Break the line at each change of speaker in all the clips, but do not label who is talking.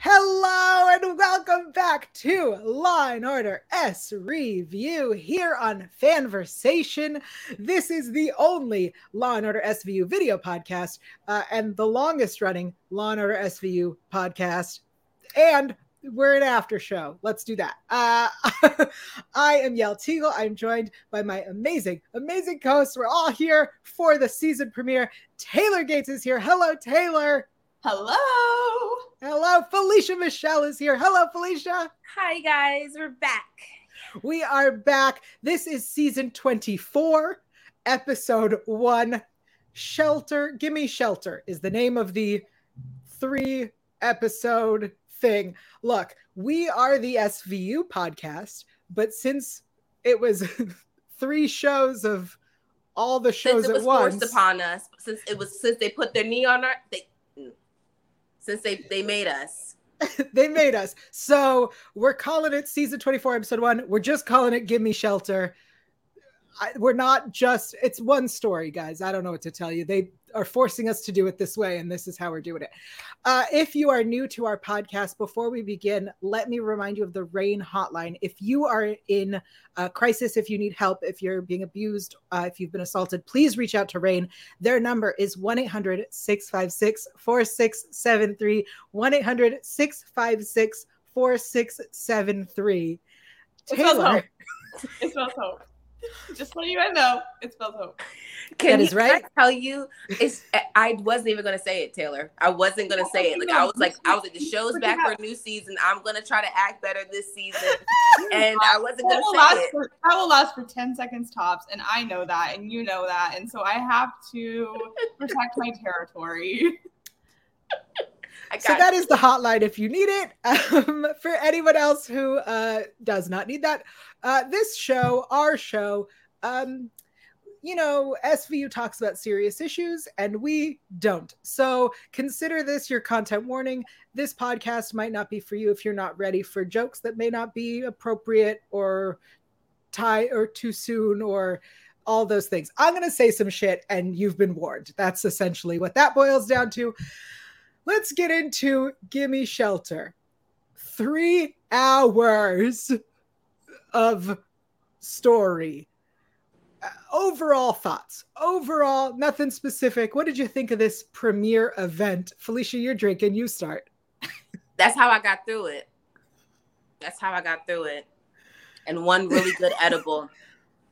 Hello and welcome back to Law and Order S Review here on Fanversation. This is the only Law and Order SVU video podcast uh, and the longest running Law and Order SVU podcast. And we're an after show. Let's do that. Uh, I am Yael Tygiel. I'm joined by my amazing, amazing co-hosts. We're all here for the season premiere. Taylor Gates is here. Hello, Taylor.
Hello.
Hello, Felicia Michelle is here. Hello, Felicia.
Hi, guys. We're back.
We are back. This is season 24, episode one. Shelter, Gimme Shelter is the name of the three episode thing. Look, we are the SVU podcast, but since it was three shows of all the shows
since it was
at once,
forced upon us, since it was since they put their knee on our they since they they made us.
they made us. So we're calling it season 24, episode one. We're just calling it Give Me Shelter. I, we're not just, it's one story, guys. I don't know what to tell you. They are forcing us to do it this way, and this is how we're doing it. Uh, if you are new to our podcast, before we begin, let me remind you of the RAINN hotline. If you are in a crisis, if you need help, if you're being abused, uh, if you've been assaulted, please reach out to RAINN Their number is 1 800 656 4673. 1 800 656 4673.
Taylor. It spells hope. Just so you guys know, it spells hope.
Can
That is
you-
right.
I tell you, it's I wasn't even gonna say it, Taylor. I wasn't gonna say it. Like I was like, I was like, the show's back for a new season. I'm gonna try to act better this season, and I wasn't gonna
will,
say
last
it.
for, that will last for 10 seconds tops, and I know that, and you know that, and so I have to protect my territory.
So that is the hotline if you need it. Um, for anyone else who uh, does not need that, uh, this show, our show, um, you know, SVU talks about serious issues and we don't. So consider this your content warning. This podcast might not be for you if you're not ready for jokes that may not be appropriate or tie or too soon or all those things. I'm going to say some shit and you've been warned. That's essentially what that boils down to let's get into Gimme Shelter. Three hours of story. Uh, overall thoughts. Overall, nothing specific. What did you think of this premiere event? Felicia, you're drinking. You start.
that's how I got through it. That's how I got through it. And one really good edible.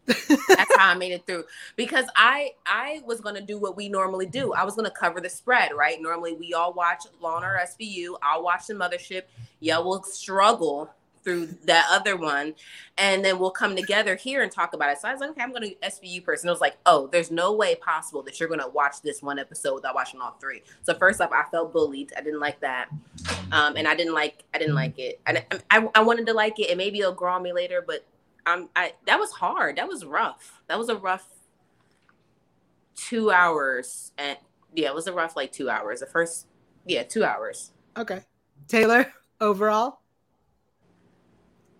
That's how I made it through. Because I I was gonna do what we normally do. I was gonna cover the spread, right? Normally we all watch Law Order SVU. I'll watch the mothership. Yeah, we'll struggle through that other one, and then we'll come together here and talk about it. So I was like, okay, I'm gonna do SVU person. It was like, oh, there's no way possible that you're gonna watch this one episode without watching all three. So first off, I felt bullied. I didn't like that, um, and I didn't like I didn't like it. And I, I, I wanted to like it, and maybe it'll grow on me later, but um, I that was hard. That was rough. That was a rough two hours, and yeah, it was a rough like two hours. The first, yeah, two hours.
Okay. Taylor, overall?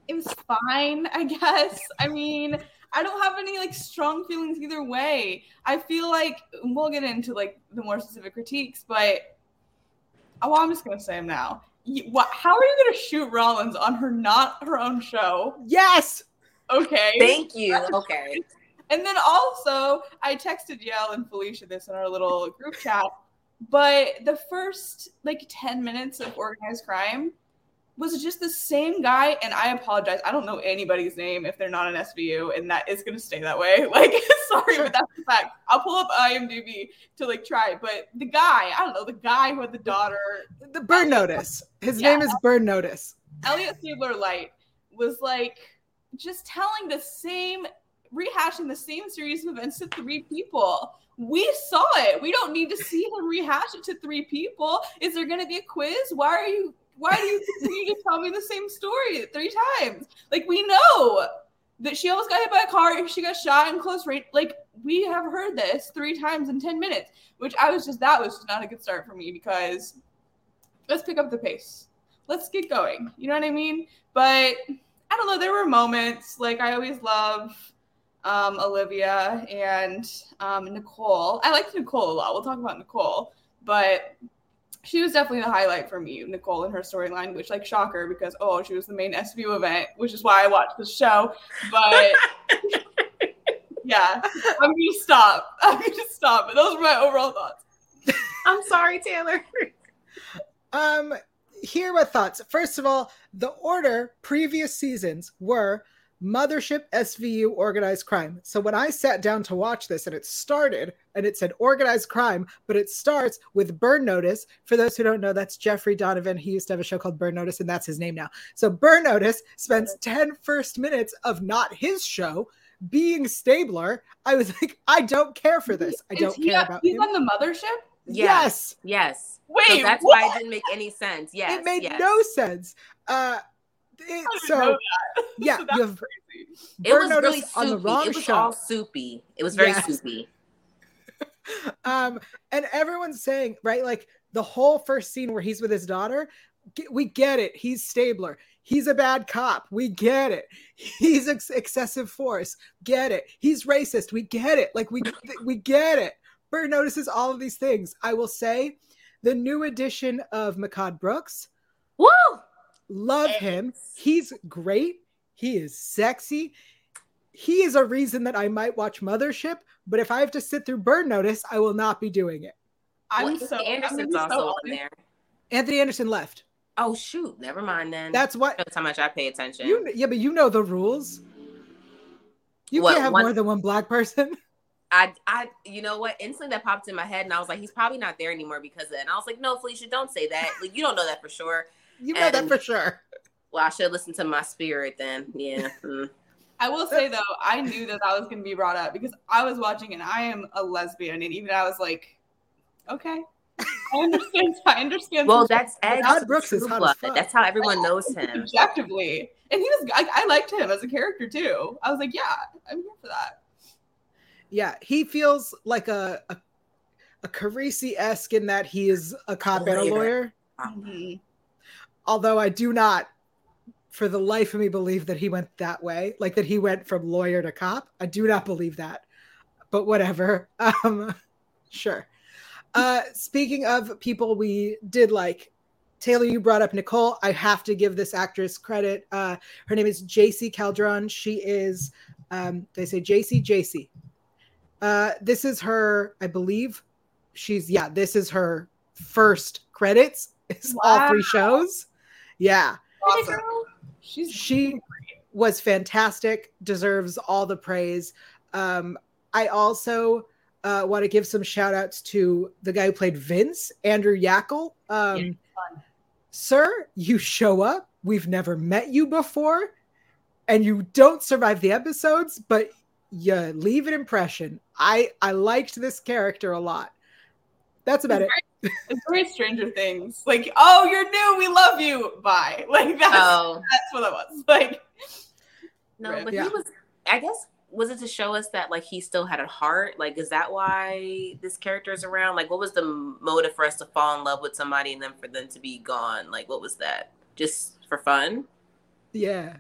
It was fine, I guess. I mean, I don't have any like strong feelings either way. I feel like we'll get into like the more specific critiques, but oh, I'm just gonna say them now. You- What? How are you gonna shoot Rollins on her not her own show?
Yes.
Okay.
Thank you. Okay.
And then also, I texted Yael and Felicia this in our little group chat, but the first like 10 minutes of organized crime was just the same guy. And I apologize. I don't know anybody's name if they're not an SVU, and that is going to stay that way. Like, sorry, but that's the fact. I'll pull up IMDb to like try. But the guy, I don't know, the guy who had the daughter,
The Burn Notice. His
Yeah.
name is Burn Notice.
Elliot Stabler Light, was like just telling the same, rehashing the same series of events to three people. We saw it. We don't need to see him rehash it to three people. Is there going to be a quiz? Why are you? Why do you continue to tell me the same story three times? Like we know that she almost got hit by a car. She got shot in close range. Like we have heard this three times in ten minutes, which I was just that was just not a good start for me because let's pick up the pace. Let's get going. You know what I mean? But I don't know. There were moments like I always love um, Olivia and um, Nicole. I liked Nicole a lot. We'll talk about Nicole, but she was definitely the highlight for me, Nicole, and her storyline, which like shocker because oh, she was the main SVU event, which is why I watched the show. But yeah, I'm gonna stop. I'm gonna stop. But those were my overall thoughts.
I'm sorry, Taylor.
Um, here are my thoughts. First of all, the order previous seasons were Mothership SVU organized crime. So when I sat down to watch this and it started and it said organized crime, but it starts with Burn Notice. For those who don't know, that's Jeffrey Donovan. He used to have a show called Burn Notice, and that's his name now. So Burn Notice spends 10 first minutes of not his show being Stabler. I was like, I don't care for this. I don't care about
He's
him.
on the mothership.
Yes.
Yes.
Wait,
so that's
what?
why it didn't make any sense. Yes.
it made
yes.
no sense. Uh, it-
I didn't know
so
that.
yeah,
So that's
you have
crazy.
It was
Notice
really
on the
soupy.
wrong
It was
show.
all soupy. It was very
Yes.
soupy.
um and everyone's saying right like the whole first scene where he's with his daughter we get it he's stabler he's a bad cop we get it he's ex- excessive force get it he's racist we get it like we we get it bird notices all of these things i will say the new edition of Mehcad Brooks
Woo!
love him he's great he is sexy he is a reason that i might watch mothership but if i have to sit through Burn Notice i will not be doing it
I'm
Well,
so I'm
Anderson's
so
also on there.
Anthony Anderson left.
Oh shoot! Never mind then.
That's what
That's how much I pay attention.
you. Yeah, but you know the rules. You
What,
can't have
one-
more than one black person.
I, I, you know what? Instantly that popped in my head, and I was like, he's probably not there anymore because of it. And I was like, no, Felicia, don't say that. Like, you don't know that for sure.
You know that for sure.
Well, I should listen to my spirit then. Yeah. mm.
I will say though, I knew that that was going to be brought up because I was watching and I am a lesbian, and even I was like, okay, I understand. I understand.
Well, that's Edge.
Todd Brooks is
True Blood. That's how everyone knows him.
objectively, and he was. I, I liked him as a character too. I was like, yeah, I'm here for that.
Yeah, he feels like a a, a Carisi esque in that he is a cop and a
Lawyer.
Mhm.
Although I do not, for the life of me, believe that he went that way. Like that he went from lawyer to cop. I do not believe that. But whatever. Um, sure. Uh, speaking of people we did like, Taylor, you brought up Nicole. I have to give this actress credit. Uh, her name is JC Calderon. She is, um, they say JC JC. Uh, this is her, I believe. She's yeah. This is her first credits. It's all three shows. Yeah,
Awesome. She's
she was fantastic. Deserves all the praise. Um, I also uh, want to give some shout outs to the guy who played Vince, Andrew Yackel. Um,
Yeah,
Sir, you show up. We've never met you before, and you don't survive the episodes, but you leave an impression. I I liked this character a lot. That's about it.
It's very Stranger Things. Like, oh, you're new. We love you. Bye. Like that's
Oh
that's what it was. Like,
no,
Right.
but
Yeah.
he was. I guess was it to show us that like he still had a heart? Like, is that why this character is around? Like, what was the motive for us to fall in love with somebody and then for them to be gone? Like, what was that? Just for fun?
Yeah,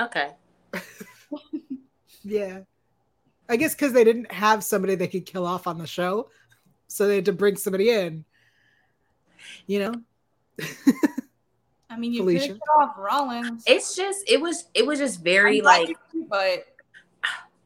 Okay.
yeah. I guess because they didn't have somebody they could kill off on the show, so they had to bring somebody in. You know,
I mean, you
Felicia.
picked off Rollins.
It's just it was it was just very
I'm
like
you but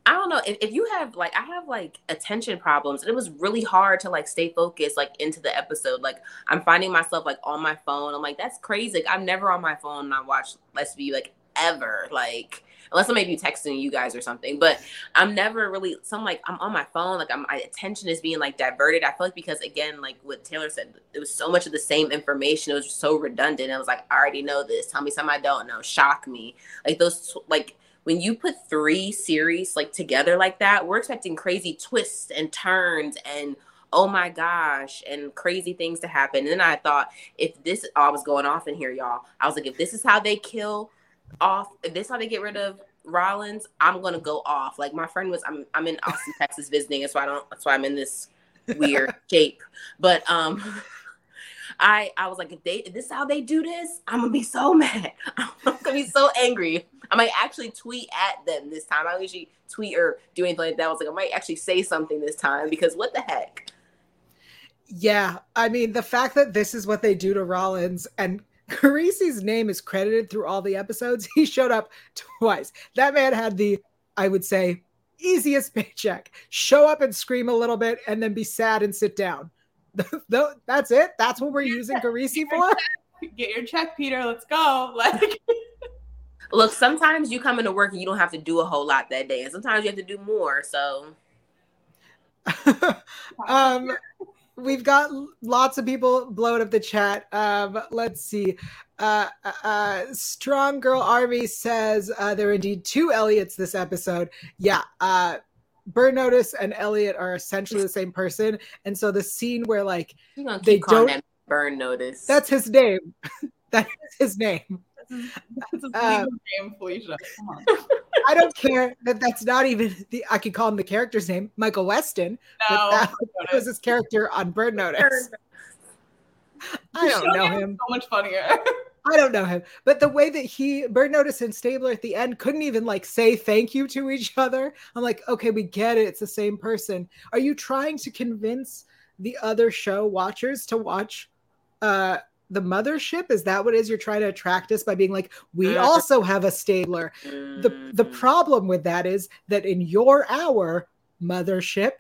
I don't know if, if you have like I have like attention problems and it was really hard to like stay focused like into the episode. Like I'm finding myself like on my phone. I'm like that's crazy. Like, I'm never on my phone and I watch Let's Be like ever. Like unless I may be texting you guys or something. But I'm never really so I'm like I'm on my phone. Like I'm, my attention is being like diverted. I feel like because again like what Taylor said, it was so much of the same information. It was so redundant. I was like I already know this. Tell me something I don't know. Shock me. Like those like when you put three series like together like that, we're expecting crazy twists and turns and oh my gosh and crazy things to happen. And then I thought if this I was going off in here, y'all. I was like, if this is how they kill off, if this is how they get rid of Rollins, I'm gonna go off. Like my friend was, I'm I'm in Austin, Texas visiting, that's why I don't. That's why I'm in this weird shape. But um, I I was like, if they if this is how they do this, I'm gonna be so mad. I'm gonna be so angry. I might actually tweet at them this time. I don't usually tweet or do anything like that. I was like, I might actually say something this time because what the heck?
Yeah, I mean the fact that this is what they do to Rollins and Carisi's name is credited through all the episodes. He showed up twice. That man had the, I would say, easiest paycheck. Show up and scream a little bit, and then be sad and sit down. That's it. That's what we're using Carisi for.
Get your check, Peter. Let's go. Like.
Look, sometimes you come into work and you don't have to do a whole lot that day, and sometimes you have to do more. So,
um, we've got lots of people blowing up the chat. Um, let's see. Uh, uh, uh, Strong Girl Army says uh, there are indeed two Elliots this episode. Yeah. Uh, Burn Notice and Elliot are essentially the same person, and so the scene where like they don't
Burn Notice.
That's his name. that is his name.
That's his uh, name, Felicia. Come on.
I don't care that that's not even the. I could call him the character's name, Michael Weston.
No,
that was his character on Burn Notice. I don't know him.
So much funnier.
I don't know him, but the way that he Burn Notice and Stabler at the end couldn't even like say thank you to each other. I'm like, okay, we get it. It's the same person. Are you trying to convince the other show watchers to watch uh the mothership? Is that what it is? You're trying to attract us by being like we mm-hmm. also have a stabler the the mm-hmm. problem with that is that in your hour mothership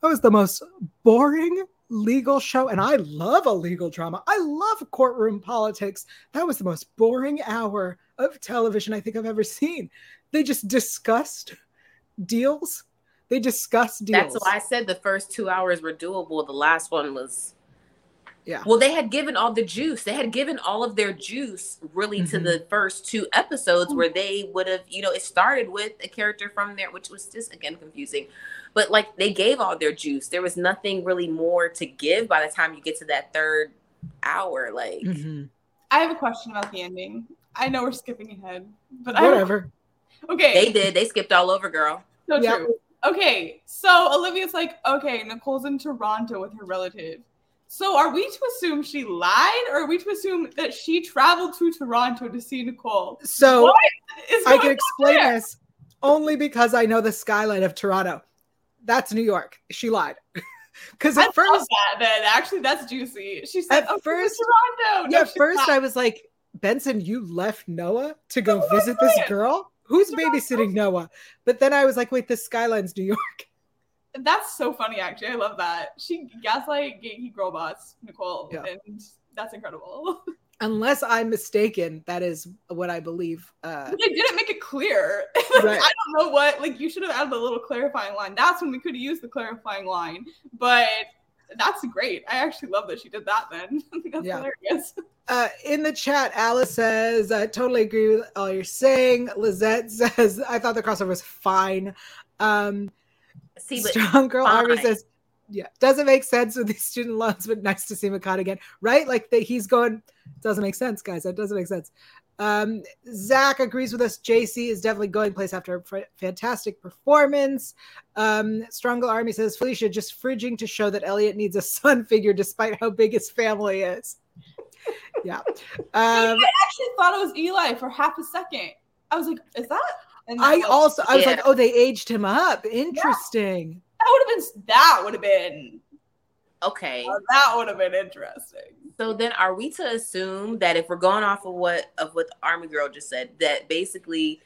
that was the most boring legal show and i love a legal drama. I love courtroom politics. That was the most boring hour of television i think i've ever seen. They just discussed deals. They discussed deals.
that's why i said the first two hours were doable. The last one was
yeah.
Well, they had given all the juice. They had given all of their juice really mm-hmm. to the first two episodes where they would have, you know, it started with a character from there, which was just again confusing. But like they gave all their juice. There was nothing really more to give by the time you get to that third hour. Like
mm-hmm. I have a question about the ending. I know we're skipping ahead, but
whatever.
I okay.
They did. They skipped all over, girl.
So yep. true. Okay, so Olivia's like, okay, Nicole's in Toronto with her relative. So are we to assume she lied or are we to assume that she traveled to Toronto to see Nicole?
So I can explain there? this only because I know the skyline of Toronto. That's New York. She lied. Because at
I
first,
that, then actually that's juicy. She said,
at oh, first, Toronto. No, yeah, first lied. I was like, Benson, you left Noah to go oh visit this girl. Who's babysitting Noah? But then I was like, wait, the skyline's New York.
That's so funny, actually. I love that. She gaslight gatekeep girl boss, Nicole, yeah. and that's incredible.
Unless I'm mistaken, that is what I believe.
Uh, they didn't make it clear. Right. I don't know what. Like, you should have added a little clarifying line. That's when we could have used the clarifying line. But that's great. I actually love that she did that. Then that's yeah. hilarious.
Uh, in the chat, Alice says, "I totally agree with all you're saying." Lizette says, "I thought the crossover was fine." Um,
See, but
Strong Girl fine. Army says, yeah, doesn't make sense with these student loans, but nice to see Mehcad again, right? Like that he's going, doesn't make sense, guys. That doesn't make sense. Um, Zach agrees with us. JC is definitely going place after a fantastic performance. Um, Strong Girl Army says Felicia just fridging to show that Elliot needs a son figure despite how big his family is. yeah. Um, I
actually thought it was Eli for half a second. I was like, is that
I also I was yeah. like, oh, they aged him up. Interesting. Yeah.
That would have been that would have been
okay.
Uh, that would have been interesting.
So then, are we to assume that if we're going off of what of what the Army Girl just said, that basically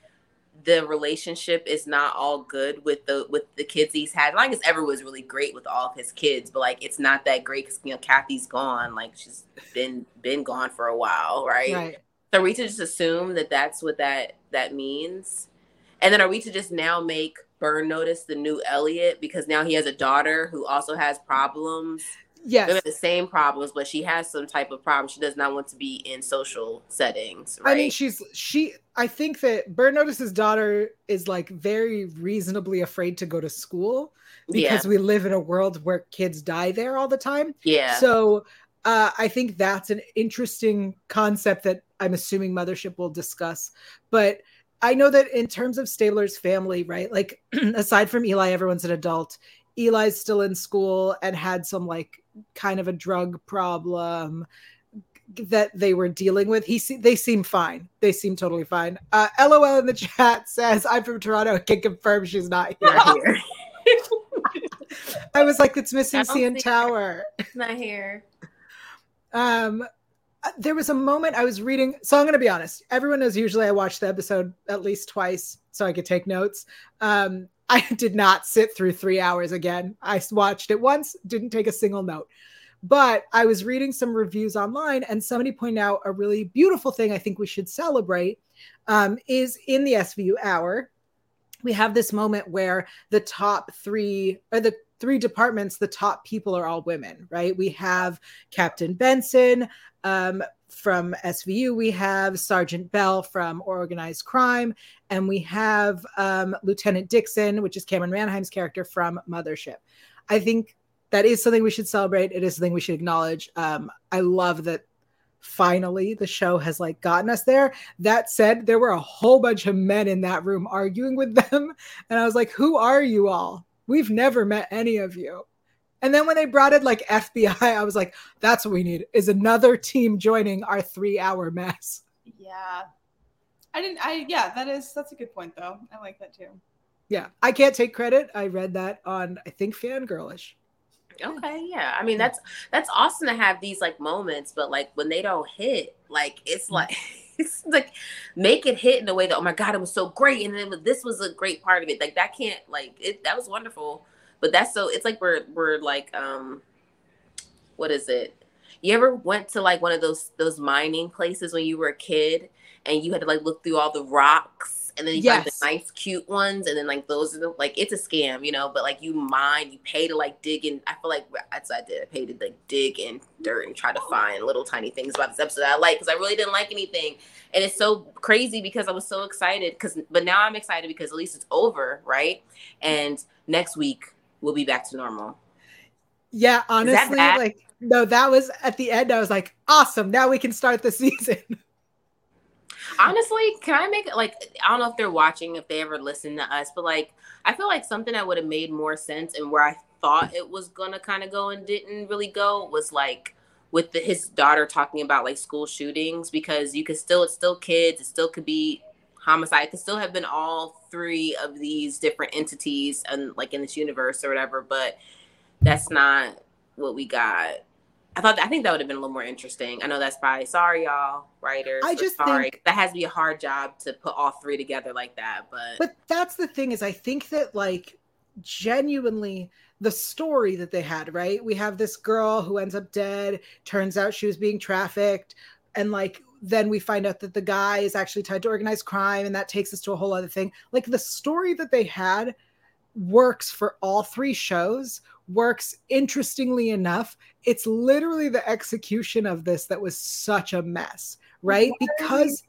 the relationship is not all good with the with the kids he's had. Like, guess ever was really great with all of his kids, but like it's not that great because you know Kathy's gone. Like she's been been gone for a while, right?
Right.
So are we to just assume that that's what that that means? And then are we to just now make Burn Notice the new Elliot because now he has a daughter who also has problems?
Yes.
the same problems, but she has some type of problem. She does not want to be in social settings. Right?
I mean, she's she. I think that Burn Notice's daughter is like very reasonably afraid to go to school because yeah. we live in a world where kids die there all the time.
Yeah.
So uh, I think that's an interesting concept that I'm assuming Mothership will discuss. But I know that in terms of Stabler's family, right? Like aside from Eli, everyone's an adult. Eli's still in school and had some like kind of a drug problem that they were dealing with. He they seem fine. They seem totally fine. Uh, LOL in the chat says, "I'm from Toronto. I can confirm she's not here." Not here. I was like, it's missing CN Tower.
Not here.
Um, there was a moment I was reading. So I'm going to be honest. Everyone knows usually I watch the episode at least twice so I could take notes. Um, I did not sit through three hours again. I watched it once, didn't take a single note. But I was reading some reviews online, and somebody pointed out a really beautiful thing I think we should celebrate um, is in the SVU hour. We have this moment where the top three or the three departments, the top people are all women, right? We have Captain Benson um, from SVU, we have Sergeant Bell from Organized Crime, and we have um, Lieutenant Dixon, which is Camryn Manheim's character from Mothership. I think that is something we should celebrate. It is something we should acknowledge. Um, I love that finally the show has like gotten us there. That said, there were a whole bunch of men in that room arguing with them, and I was like, "Who are you all? We've never met any of you." And then when they brought in like FBI, I was like, "That's what we need is another team joining our three-hour mess."
Yeah. I didn't I yeah, that is that's a good point though. I like that too.
Yeah, I can't take credit. I read that on I think Fangirlish.
Okay, yeah. I mean, that's that's awesome to have these like moments, but like when they don't hit, like it's mm-hmm. like it's like make it hit in a way that oh my god, it was so great, and then this was a great part of it. Like that can't like it. That was wonderful, but that's so it's like we're we're like um, what is it? You ever went to like one of those those mining places when you were a kid, and you had to like look through all the rocks. And then you find the nice, cute ones, and then like those are the like it's a scam, you know. But like you mine, you pay to like dig in. I feel like that's what I did. I paid to like dig in dirt and try to find little tiny things about this episode that I like because I really didn't like anything, and it's so crazy because I was so excited. Because but now I'm excited because at least it's over, right? And next week we'll be back to normal.
Yeah, honestly, like no, that was at the end. I was like, "Awesome! Now we can start the season."
Honestly, can I make it like I don't know if they're watching, if they ever listen to us, but like I feel like something that would have made more sense and where I thought it was gonna kind of go and didn't really go was like with the, his daughter talking about like school shootings because you could still it's still kids, it still could be homicide, it could still have been all three of these different entities and like in this universe or whatever, but that's not what we got. I thought I think that would have been a little more interesting. I know that's probably sorry, y'all, writers.
I just
sorry.
think-
that has to be a hard job to put all three together like that. But,
but that's the thing is, I think that like genuinely the story that they had, right? We have this girl who ends up dead. Turns out she was being trafficked, and like then we find out that the guy is actually tied to organized crime, and that takes us to a whole other thing. Like the story that they had works for all three shows works interestingly enough it's literally the execution of this that was such a mess right because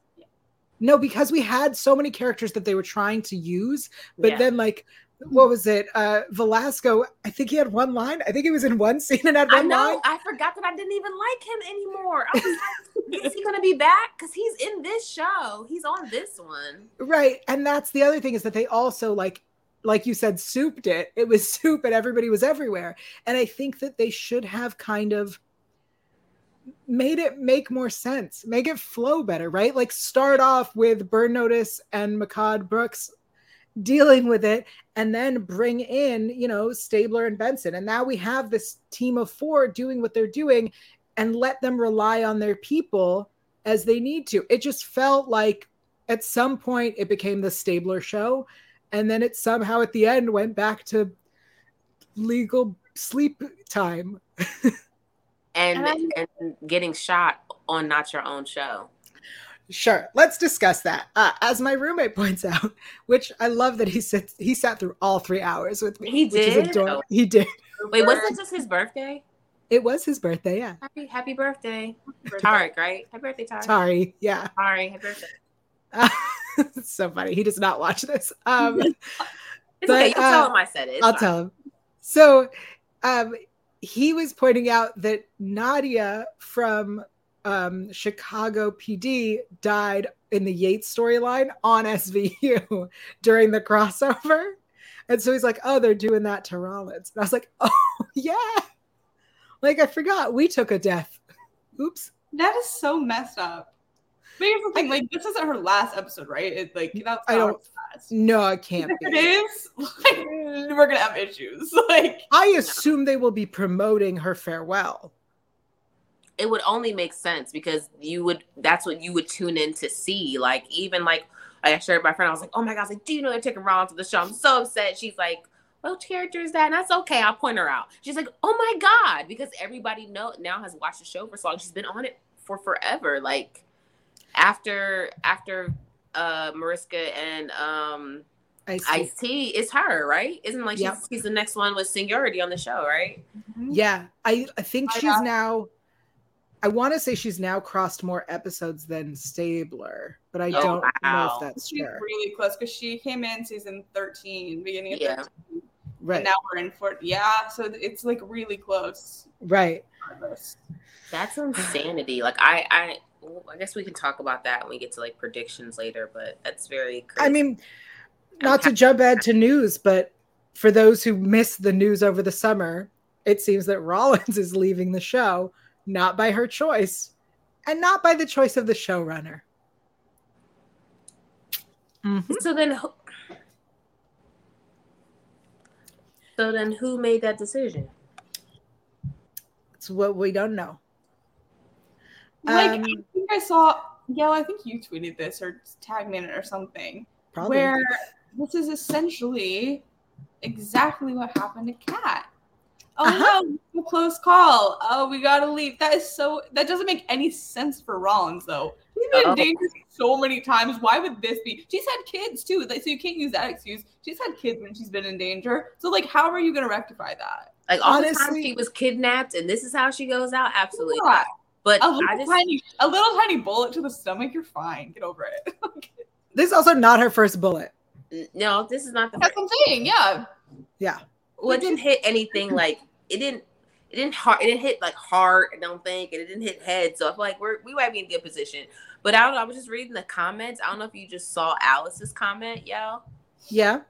no because we had so many characters that they were trying to use but
yeah.
then like what was it uh velasco i think he had one line i think he was in one scene and had
I
one
know
line
I forgot that I didn't even like him anymore. I was like, is he gonna be back? Because he's in this show. He's on this one.
right and that's the other thing is that they also like like you said souped it it was soup and everybody was everywhere and i think that they should have kind of made it make more sense make it flow better right like start off with burn notice and Mehcad Brooks dealing with it and then bring in you know stabler and benson. And now we have this team of four doing what they're doing and let them rely on their people as they need to. It just felt like at some point it became the stabler show. And then it somehow at the end went back to legal sleep time.
And
And
and getting shot on not your own show.
Sure, let's discuss that. Uh, as my roommate points out, which I love that he sits, he sat through all three hours with me.
He
which is
did? Oh.
He did.
Wait, wasn't it just his birthday?
It was his birthday. Yeah.
Happy happy birthday, Tarek. Right? Happy birthday, Tarek.
Sorry. Yeah.
Sorry, happy birthday.
Uh, it's so funny. He does not watch this. Um,
It's
But,
okay. You
uh,
tell him I said it. It's
I'll
fine.
tell him. So, um, he was pointing out that Nadia from um, Chicago PD died in the Yates storyline on SVU during the crossover. And so he's like, oh, they're doing that to Rollins. And I was like, oh, yeah. Like, I forgot we took a death. Oops.
That is so messed up. But here's the thing, like this isn't her last episode, right? It's like that's
I don't-
last.
No, it can't
If
be.
it is, like, we're gonna have issues. Like
I assume they will be promoting her farewell.
It would only make sense because you would that's what you would tune in to see. Like even like I shared with my friend, I was like, oh my god, I was like, do you know they're taking Rollins to the show? I'm so upset. She's like, what character is that? And that's okay. I'll point her out. She's like, oh my god, because everybody know now has watched the show for so long. She's been on it for forever. Like after after uh Mariska and um
I see.
Ice T, it's her, right? Isn't like
Yep.
she's, she's the next one with seniority on the show, right?
Yeah, I, I think
I
she's
got-
now. I want to say she's now crossed more episodes than Stabler, but I
Oh,
don't know if that's
she's
true.
really close because she came in season 13, beginning of
Yeah.
13.
Right,
And now we're in for yeah, so it's like really close.
right.
That's insanity. Like I, I, I guess we can talk about that when we get to like predictions later. But that's very. Crazy.
I mean, not to jump ahead to news, but for those who missed the news over the summer, it seems that Rollins is leaving the show, not by her choice, and not by the choice of the showrunner. Mhm.
so then, who- so then, who made that decision?
It's what we don't know.
Like
Um,
I think I saw yeah, I think you tweeted this or tagged me in it or something.
Probably.
Where this is essentially exactly what happened to Kat. Oh
Uh-huh.
no, a close call. Oh, we gotta leave. That is so that doesn't make any sense for Rollins though. She's been
Oh.
in danger so many times. Why would this be? She's had kids too, like so you can't use that excuse. She's had kids when she's been in danger. So like, how are you gonna rectify that?
Like all the
Honestly-
she was kidnapped, and this is how she goes out. Absolutely
Yeah.
But
A
I
little
just,
tiny, a little tiny bullet to the stomach. You're fine. Get over it.
this is also not her first bullet.
no, this is not the.
That's what I'm saying. Yeah.
Yeah.
Well, it didn't hit anything like it didn't. It didn't hard. It didn't hit like heart. I don't think, and it didn't hit head. So I feel like we're we might be in good position. But I don't know. I was just reading the comments. I don't know if you just saw Alice's comment, y'all.
Yeah.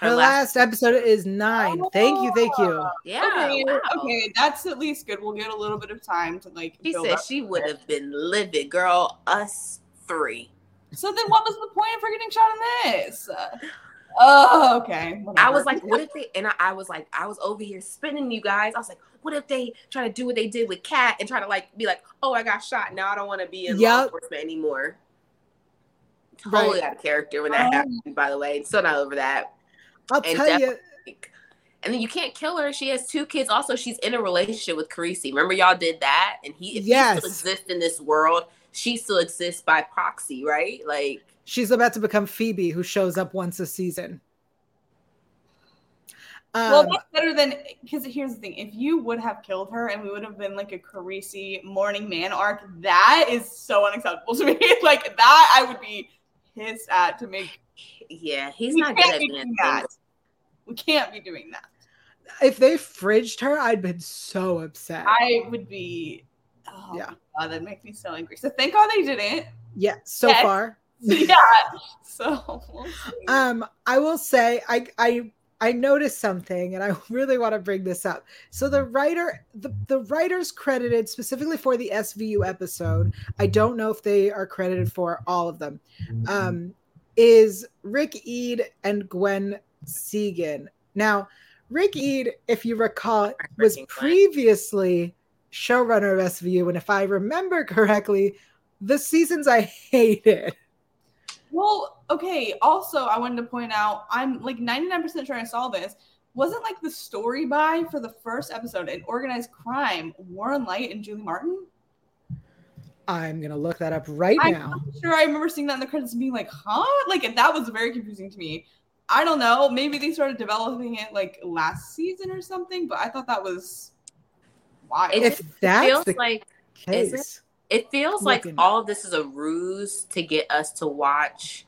Her last episode is nine. Thank you, thank you.
Yeah.
okay.
wow.
Okay. That's at least good. We'll get a little bit of time to like.
She
build
said
up
she would have been livid, girl. Us three.
So then, what was the point of her getting shot in this? Oh, okay.
I was like, what if they? And I, I was like, I was over here spinning you guys. I was like, what if they try to do what they did with Kat and try to like be like, oh, I got shot. Now I don't want to be in law enforcement anymore. Totally
Right.
out of character when that
Oh.
happened. By the way, still not over that.
I'll
And
tell you.
And then you can't kill her. She has two kids. Also, she's in a relationship with Carisi. Remember, y'all did that, and he if he
Yes.
still exists in this world. She still exists by proxy, right? Like,
She's about to become Phoebe, who shows up once a season.
Well,
Um,
that's better than because here's the thing: if you would have killed her and we would have been like a Carisi Mourning Man arc, that is so unacceptable to me. like that, I would be pissed at to make.
yeah, he's
We
not good
can't
at
be doing that. We can't be doing that.
if they fridged her, I'd been so upset.
I would be. Oh,
Yeah.
yeah, that makes me so angry. So thank God they didn't.
yeah, so
Yes.
far.
yeah. So.
Um, I will say I I I noticed something and I really want to bring this up. So the writer the, the writers credited specifically for the SVU episode, I don't know if they are credited for all of them. Um is Rick Eid and Gwen Sigan. Now, Rick Eid, if you recall, was
Freaking Gwen.
previously showrunner of SVU, and if I remember correctly, the seasons I hated.
Well, okay. Also, I wanted to point out, I'm like 99% sure I saw this. Wasn't like the story by for the first episode in organized crime, Warren Leight and Julie Martin?
I'm gonna look that up right
I'm
now.
sure I remember seeing that in the credits and being like, huh? Like that was very confusing to me. I don't know. Maybe they started developing it like last season or something, but I thought that was wild.
It
If
just
that's
feels
the
like is it?
case,
it feels like all of this is a ruse to get us to watch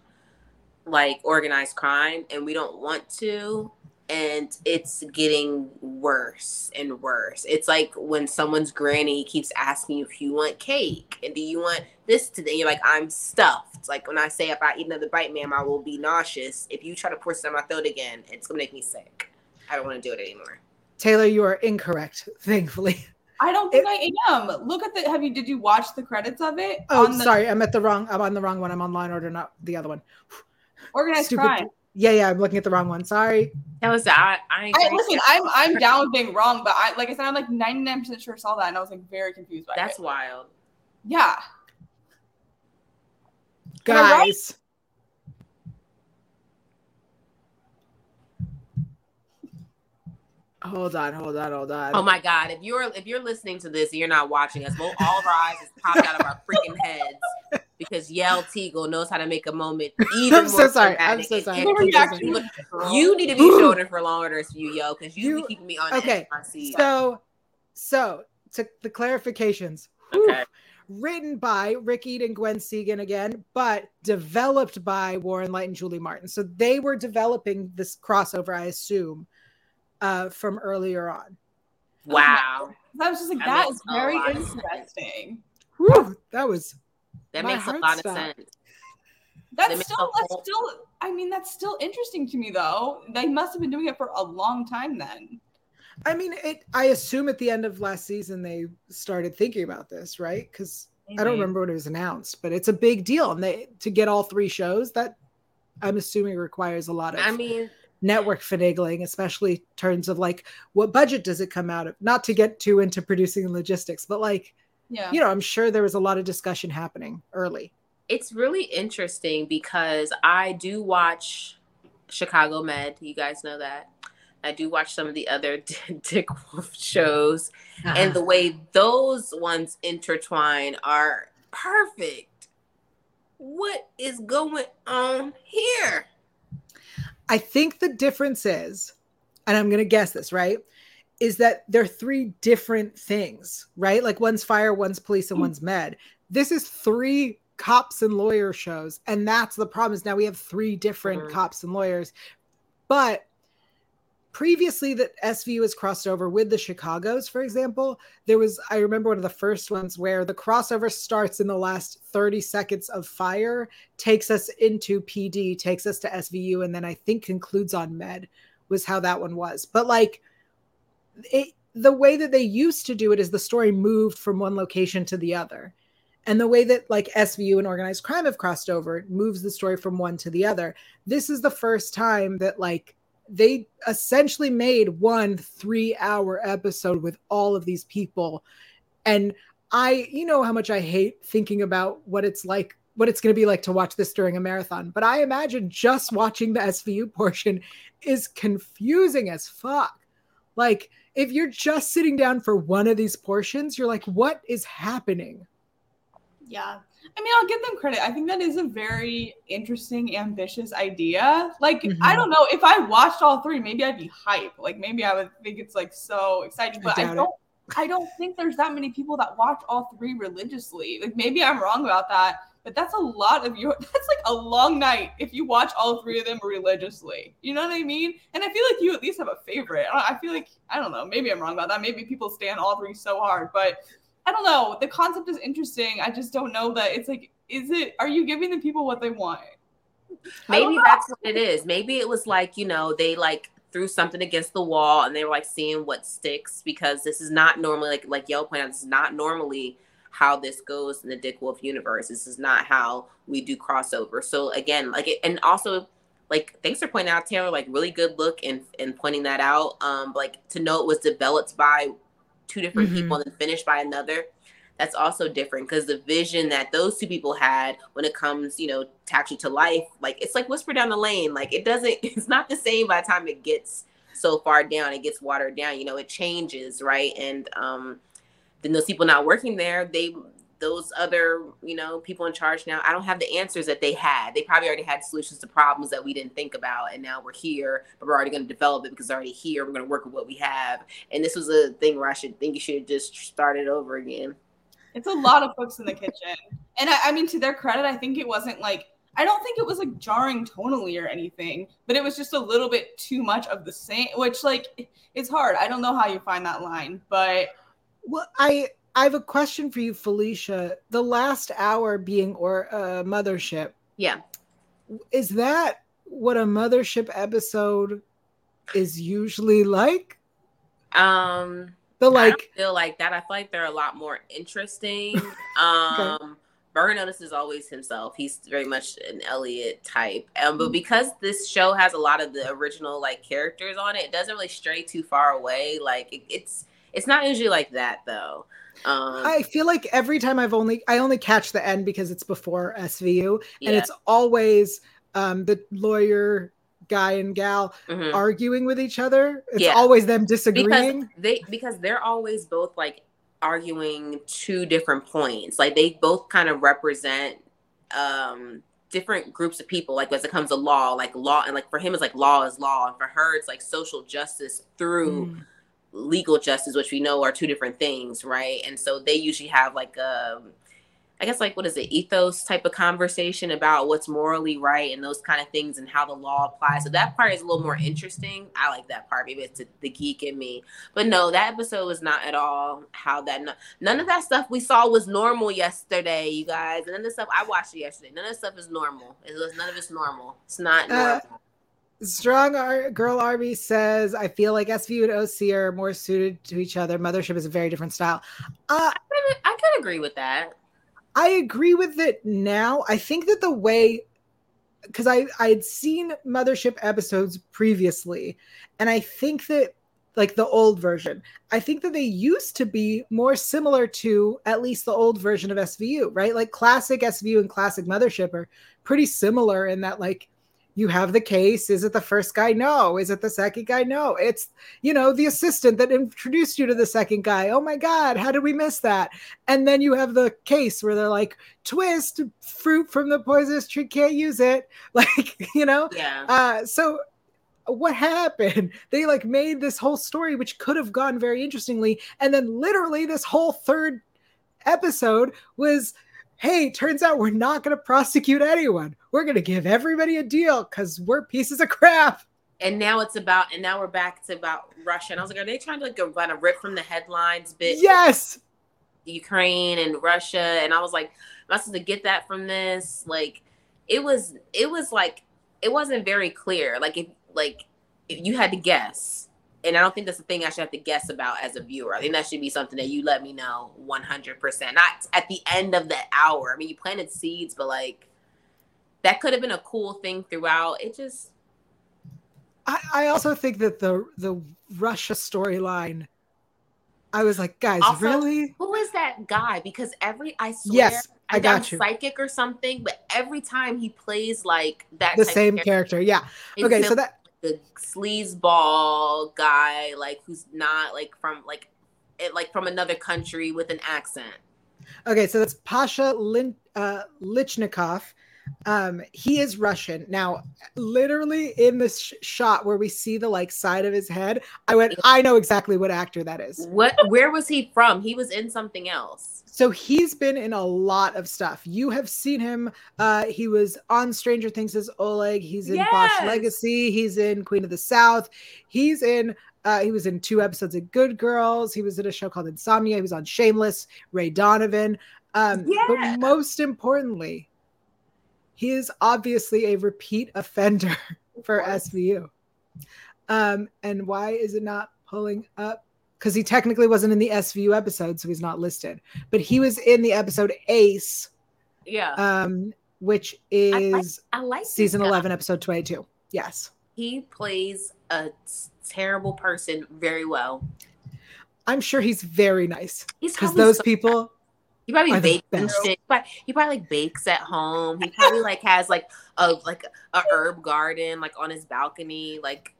like organized crime and we don't want to and it's getting worse and worse. It's like when someone's granny keeps asking you if you want cake and do you want this today you're like i'm stuffed. Like when i say if i eat another bite ma'am i will be nauseous. If you try to pour some in my throat again it's gonna make me sick. I don't want to do it anymore.
Taylor, you are incorrect. Thankfully,
I don't think it, I am. Look at the. Have you? Did you watch the credits of it?
Oh, the, sorry, I'm at the wrong. I'm on the wrong one. I'm on line order, not the other one.
Organized Stupid. crime.
Yeah, yeah, I'm looking at the wrong one. Sorry.
That was that. I,
I listen. I'm I'm down with being wrong, but I like I said, I'm like 99 percent sure I saw that, and I was like very confused by
That's
it.
That's wild.
Yeah.
Guys. Hold on, hold on, hold on.
Oh my god! If you're if you're listening to this and you're not watching us, well, all of our eyes is popped out of our freaking heads because Yael Tygiel knows how to make a moment even
I'm more so sorry. I'm so sorry.
you need to be showing for long orders for you, yo, because you, you be keeping me on
okay. So, so to the clarifications. Okay. Written by Rick Eid and Gwen Sigan again, but developed by Warren Leight and Julie Martin. So they were developing this crossover, I assume, uh, from earlier on.
Wow.
I was just like, that, that is very interesting.
Whew, that was
that makes a lot stopped. of sense.
That's that still that's whole... still I mean that's still interesting to me though. They must have been doing it for a long time then.
I mean, it. I assume at the end of last season they started thinking about this, right? Because I don't remember when it was announced, but it's a big deal, and they to get all three shows that I'm assuming requires a lot of.
I mean,
network finagling, especially in terms of like what budget does it come out of? Not to get too into producing logistics, but like yeah. you know, I'm sure there was a lot of discussion happening early.
It's really interesting because I do watch Chicago Med. You guys know that. I do watch some of the other Dick Wolf shows, uh-huh. and the way those ones intertwine are perfect. What is going on here?
I think the difference is, and I'm going to guess this, right? is that they're three different things, right? Like one's fire, one's police, and mm. one's med. This is three cops and lawyer shows, and that's the problem. Is now we have three different mm-hmm. cops and lawyers, but previously that SVU has crossed over with the Chicago's, for example, there was I remember one of the first ones where the crossover starts in the last 30 seconds of fire, takes us into PD, takes us to SVU, and then I think concludes on med was how that one was. But like it, the way that they used to do it is the story moved from one location to the other. And the way that like SVU and organized crime have crossed over moves the story from one to the other. This is the first time that like they essentially made one three hour episode with all of these people. And I, you know, how much I hate thinking about what it's like, what it's going to be like to watch this during a marathon. But I imagine just watching the SVU portion is confusing as fuck. Like, if you're just sitting down for one of these portions, you're like, what is happening?
Yeah. I mean, I'll give them credit. I think that is a very interesting, ambitious idea. Like, mm-hmm. I don't know if I watched all three, maybe I'd be hype. Like, maybe I would think it's like so exciting. But I, I don't. It. I don't think there's that many people that watch all three religiously. Like, maybe I'm wrong about that but that's a lot of your that's like a long night if you watch all three of them religiously you know what i mean and i feel like you at least have a favorite i feel like i don't know maybe i'm wrong about that maybe people stand all three so hard but i don't know the concept is interesting i just don't know that it's like is it are you giving the people what they want
maybe that's what it is maybe it was like you know they like threw something against the wall and they were like seeing what sticks because this is not normally like like Yael pointed out this is not normally how this goes in the Dick Wolf universe. This is not how we do crossover. So again, like it, and also like thanks for pointing out Taylor, like really good look and and pointing that out. Um, like to know it was developed by two different mm-hmm. people and then finished by another. That's also different because the vision that those two people had when it comes, you know, to actually to life, like it's like whisper down the lane. Like it doesn't, it's not the same by the time it gets so far down, it gets watered down. You know, it changes, right? And um, then those people not working there, they those other you know people in charge now i don't have the answers that they had. They probably already had solutions to problems that we didn't think about and now we're here but we're already going to develop it because it's already here. We're going to work with what we have. And this was a thing where i should think you should have just started over again.
It's a lot of folks in the kitchen. And I, I mean to their credit i think it wasn't like I don't think it was like jarring tonally or anything, but it was just a little bit too much of the same, which like it's hard. I don't know how you find that line, but
well, I I have a question for you, Felicia. The last hour being or a uh, mothership.
Yeah.
Is that what a mothership episode is usually like?
Um
The
I
like
feel like that. I feel like they're a lot more interesting. Um, Burger Notice is always himself. He's very much an Elliot type. Um,
Mm.
but because this show has a lot of the original like characters on it, it doesn't really stray too far away. Like it, it's it's not usually like that though. Um,
I feel like every time I've only I only catch the end because it's before SVU and
yeah.
it's always um the lawyer guy and gal
mhm.
arguing with each other. It's
Yeah.
always them
because
disagreeing.
they because they're always both like arguing two different points like they both kind of represent um different groups of people like as it comes to law like law and like for him it's like law is law and for her it's like social justice through
Mm.
Legal justice which we know are two different things right? And so they usually have like a i guess like what is it ethos type of conversation about what's morally right and those kind of things and how the law applies. So that part is a little more interesting. I like that part. Maybe it's the geek in me. But no that episode was not at all how that none of that stuff we saw was normal yesterday you guys. And none of the stuff i watched yesterday none of the stuff is normal. It was none of it's normal. It's not
Uh,
normal
Strong Ar- Girl Army says, I feel like SVU and OC are more suited to each other. Mothership is a very different style. Uh,
i could agree with that
I agree with it now. I think that the way because I I had seen Mothership episodes previously, and I think that like the old version, I think that they used to be more similar to at least the old version of SVU, right? Like classic SVU and classic Mothership are pretty similar in that like you have the case. Is it the first guy? No. Is it the second guy? No. It's you know the assistant that introduced you to the second guy. Oh my god, how did we miss that? And then you have the case where they're like, twist, fruit from the poisonous tree, can't use it. Like, you know?
yeah
Uh, so what happened? They like made this whole story, which could have gone very interestingly. And then literally this whole third episode was hey, turns out we're not going to prosecute anyone. We're going to give everybody a deal because we're pieces of crap.
and now it's about and now we're back to about Russia. And I was like, are they trying to like kind of rip from the headlines bit
Yes.
Ukraine and Russia? And I was like, am I supposed to get that from this? Like it was it was like it wasn't very clear. Like if like if you had to guess. And I don't think that's the thing I should have to guess about as a viewer. I think that should be something that you let me know 100%. Not at the end of the hour. I mean, you planted seeds, but like that could have been a cool thing throughout. It just
I, I also think that the the Russia storyline, I was like, guys,
Also,
really?
Who is that guy? Because every I swear,
Yes, I
I'm
got you.
psychic or something, but every time he plays like that,
The same
character,
character. Yeah. Okay, so that
the sleazeball guy, like who's not like from like it, like from another country with an accent.
Okay, so that's Pasha Lin, uh, Lichnikov. Um, he is Russian. Now, literally in this sh- shot where we see the like side of his head, I went, I know exactly what actor that is.
What? Where was he from? He was in something else.
So he's been in a lot of stuff. You have seen him. Uh, he was on Stranger Things as Oleg. He's in Bosch Legacy. He's in Queen of the South. He's in. Uh, he was in two episodes of Good Girls. He was in a show called Insomnia. He was on Shameless. Ray Donovan. Um,
Yeah.
But most importantly, he is obviously a repeat offender for. SVU. Um, and why is it not pulling up? Because he technically wasn't in the SVU episode, so he's not listed. But he was in the episode Ace,
Yeah,
um, which is
I like this
season 11, episode 22. Yes.
He plays a terrible person very well.
I'm sure he's very nice
He's
because those
so
people,
He probably bakes and shit. But he probably like bakes at home. He probably like has like a like a herb garden like on his balcony. Like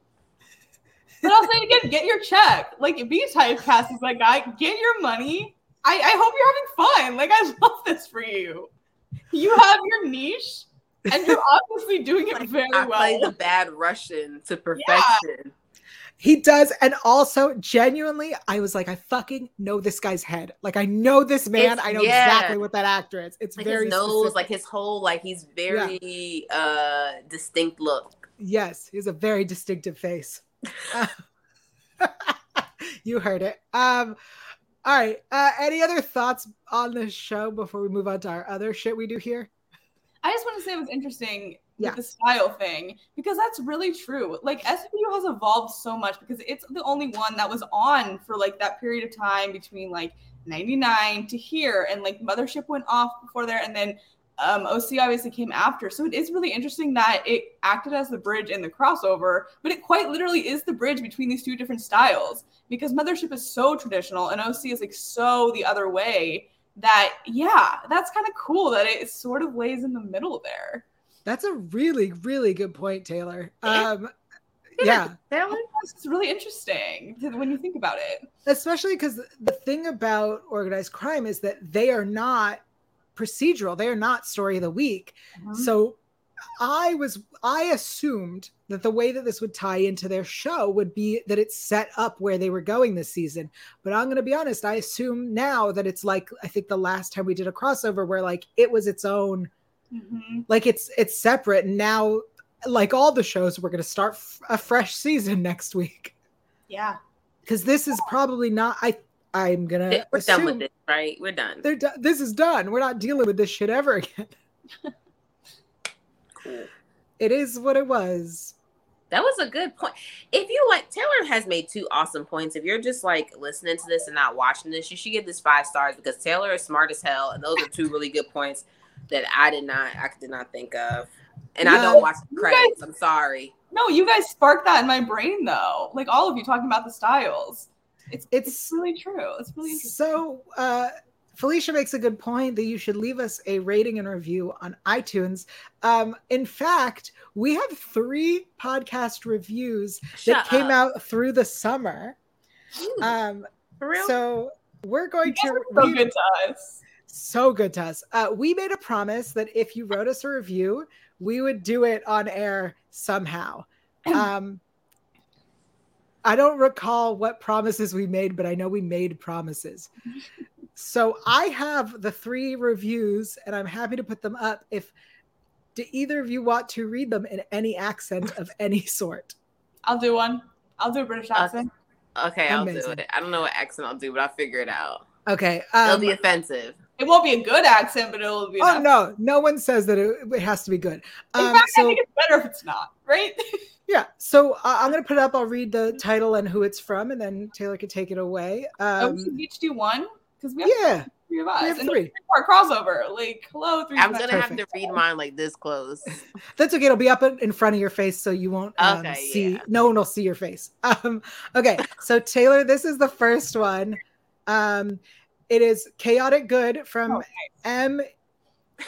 But also, again, get your check. Like, be typecast as that guy. Get your money. I, I hope you're having fun. Like, I love this for you. You have your niche, and you're obviously doing it
Like,
very
I play the bad Russian to perfection.
he does. And also, genuinely, I was like, I fucking know this guy's head. Like, I know this man.
It's-
I know
yeah.
exactly what that actor is. It's
Like
very
his nose,
specific.
like his whole like he's very uh distinct look.
Yes, he has a very distinctive face. you heard it. Um, all right. Uh, any other thoughts on this show before we move on to our other shit we do here?
I just want to say it was interesting
Yeah.
with the style thing because that's really true. Like SVU has evolved so much because it's the only one that was on for like that period of time between like 99 to here and like Mothership went off before there and then um, OC obviously came after. So it is really interesting that it acted as the bridge and the crossover, but it quite literally is the bridge between these two different styles because Mothership is so traditional and OC is like so the other way that yeah, that's kind of cool that it sort of lays in the middle there.
That's a really, really good point, Taylor. Um, yeah,
Taylor?
It's really interesting when you think about it.
especially because the thing about organized crime is that they are not procedural. They are not story of the week.
Mm-hmm.
So I was I assumed that the way that this would tie into their show would be that it's set up where they were going this season. But I'm going to be honest, I assume now that it's like I think the last time we did a crossover where like it was its own
Mhm.
like it's it's separate and now like all the shows we're going to start f- a fresh season next week
Yeah.
cuz this is probably not I I'm going to
We're done with this, right? We're done.
they're do- this is done. We're not dealing with this shit ever again.
Cool.
It is what it was.
That was a good point. If you like, Taylor has made two awesome points. If you're just like listening to this and not watching this, you should give this five stars because Taylor is smart as hell, and those are two really good points that I did not, I did not think of. And I don't watch the
You
credits. I'm sorry.
No, you guys sparked that in my brain though. Like all of you talking about the styles. It's it's,
It's
really true. It's really.
So, uh, Felicia makes a good point that you should leave us a rating and review on iTunes. Um, in fact, we have three podcast reviews that
Shut
came out through the summer.
Ooh,
Um, so we're going to
so
read-
good to us.
so good to us. Uh, we made a promise that if you wrote us a review, we would do it on air somehow. Um, I don't recall what promises we made, but I know we made promises. So I have the three reviews, and I'm happy to put them up. If do either of you want to read them in any accent of any sort?
I'll do one. I'll do a British accent.
okay, I'll do it. I don't know what accent I'll do, but I'll figure it out.
Okay.
It'll
Um,
be offensive.
It won't be a good accent, but it'll be.
oh
enough.
no, no one says that it, it has to be good.
In
Um,
fact, I
so
think it's better if it's not, right?
Yeah. So uh, I'm going to put it up. I'll read the title and who it's from, and then Taylor can take it away.
oh,
Um,
we should each do one because we have
yeah.
three of us.
we have
and
three.
Our crossover, like hello, three.
I'm gonna have to read mine like this close.
That's okay. It'll be up in in front of your face, so you won't um,
Okay,
see.
yeah.
No one will see your face. Um, okay. So Taylor, this is the first one. Um, it is chaotic good from
Oh,
M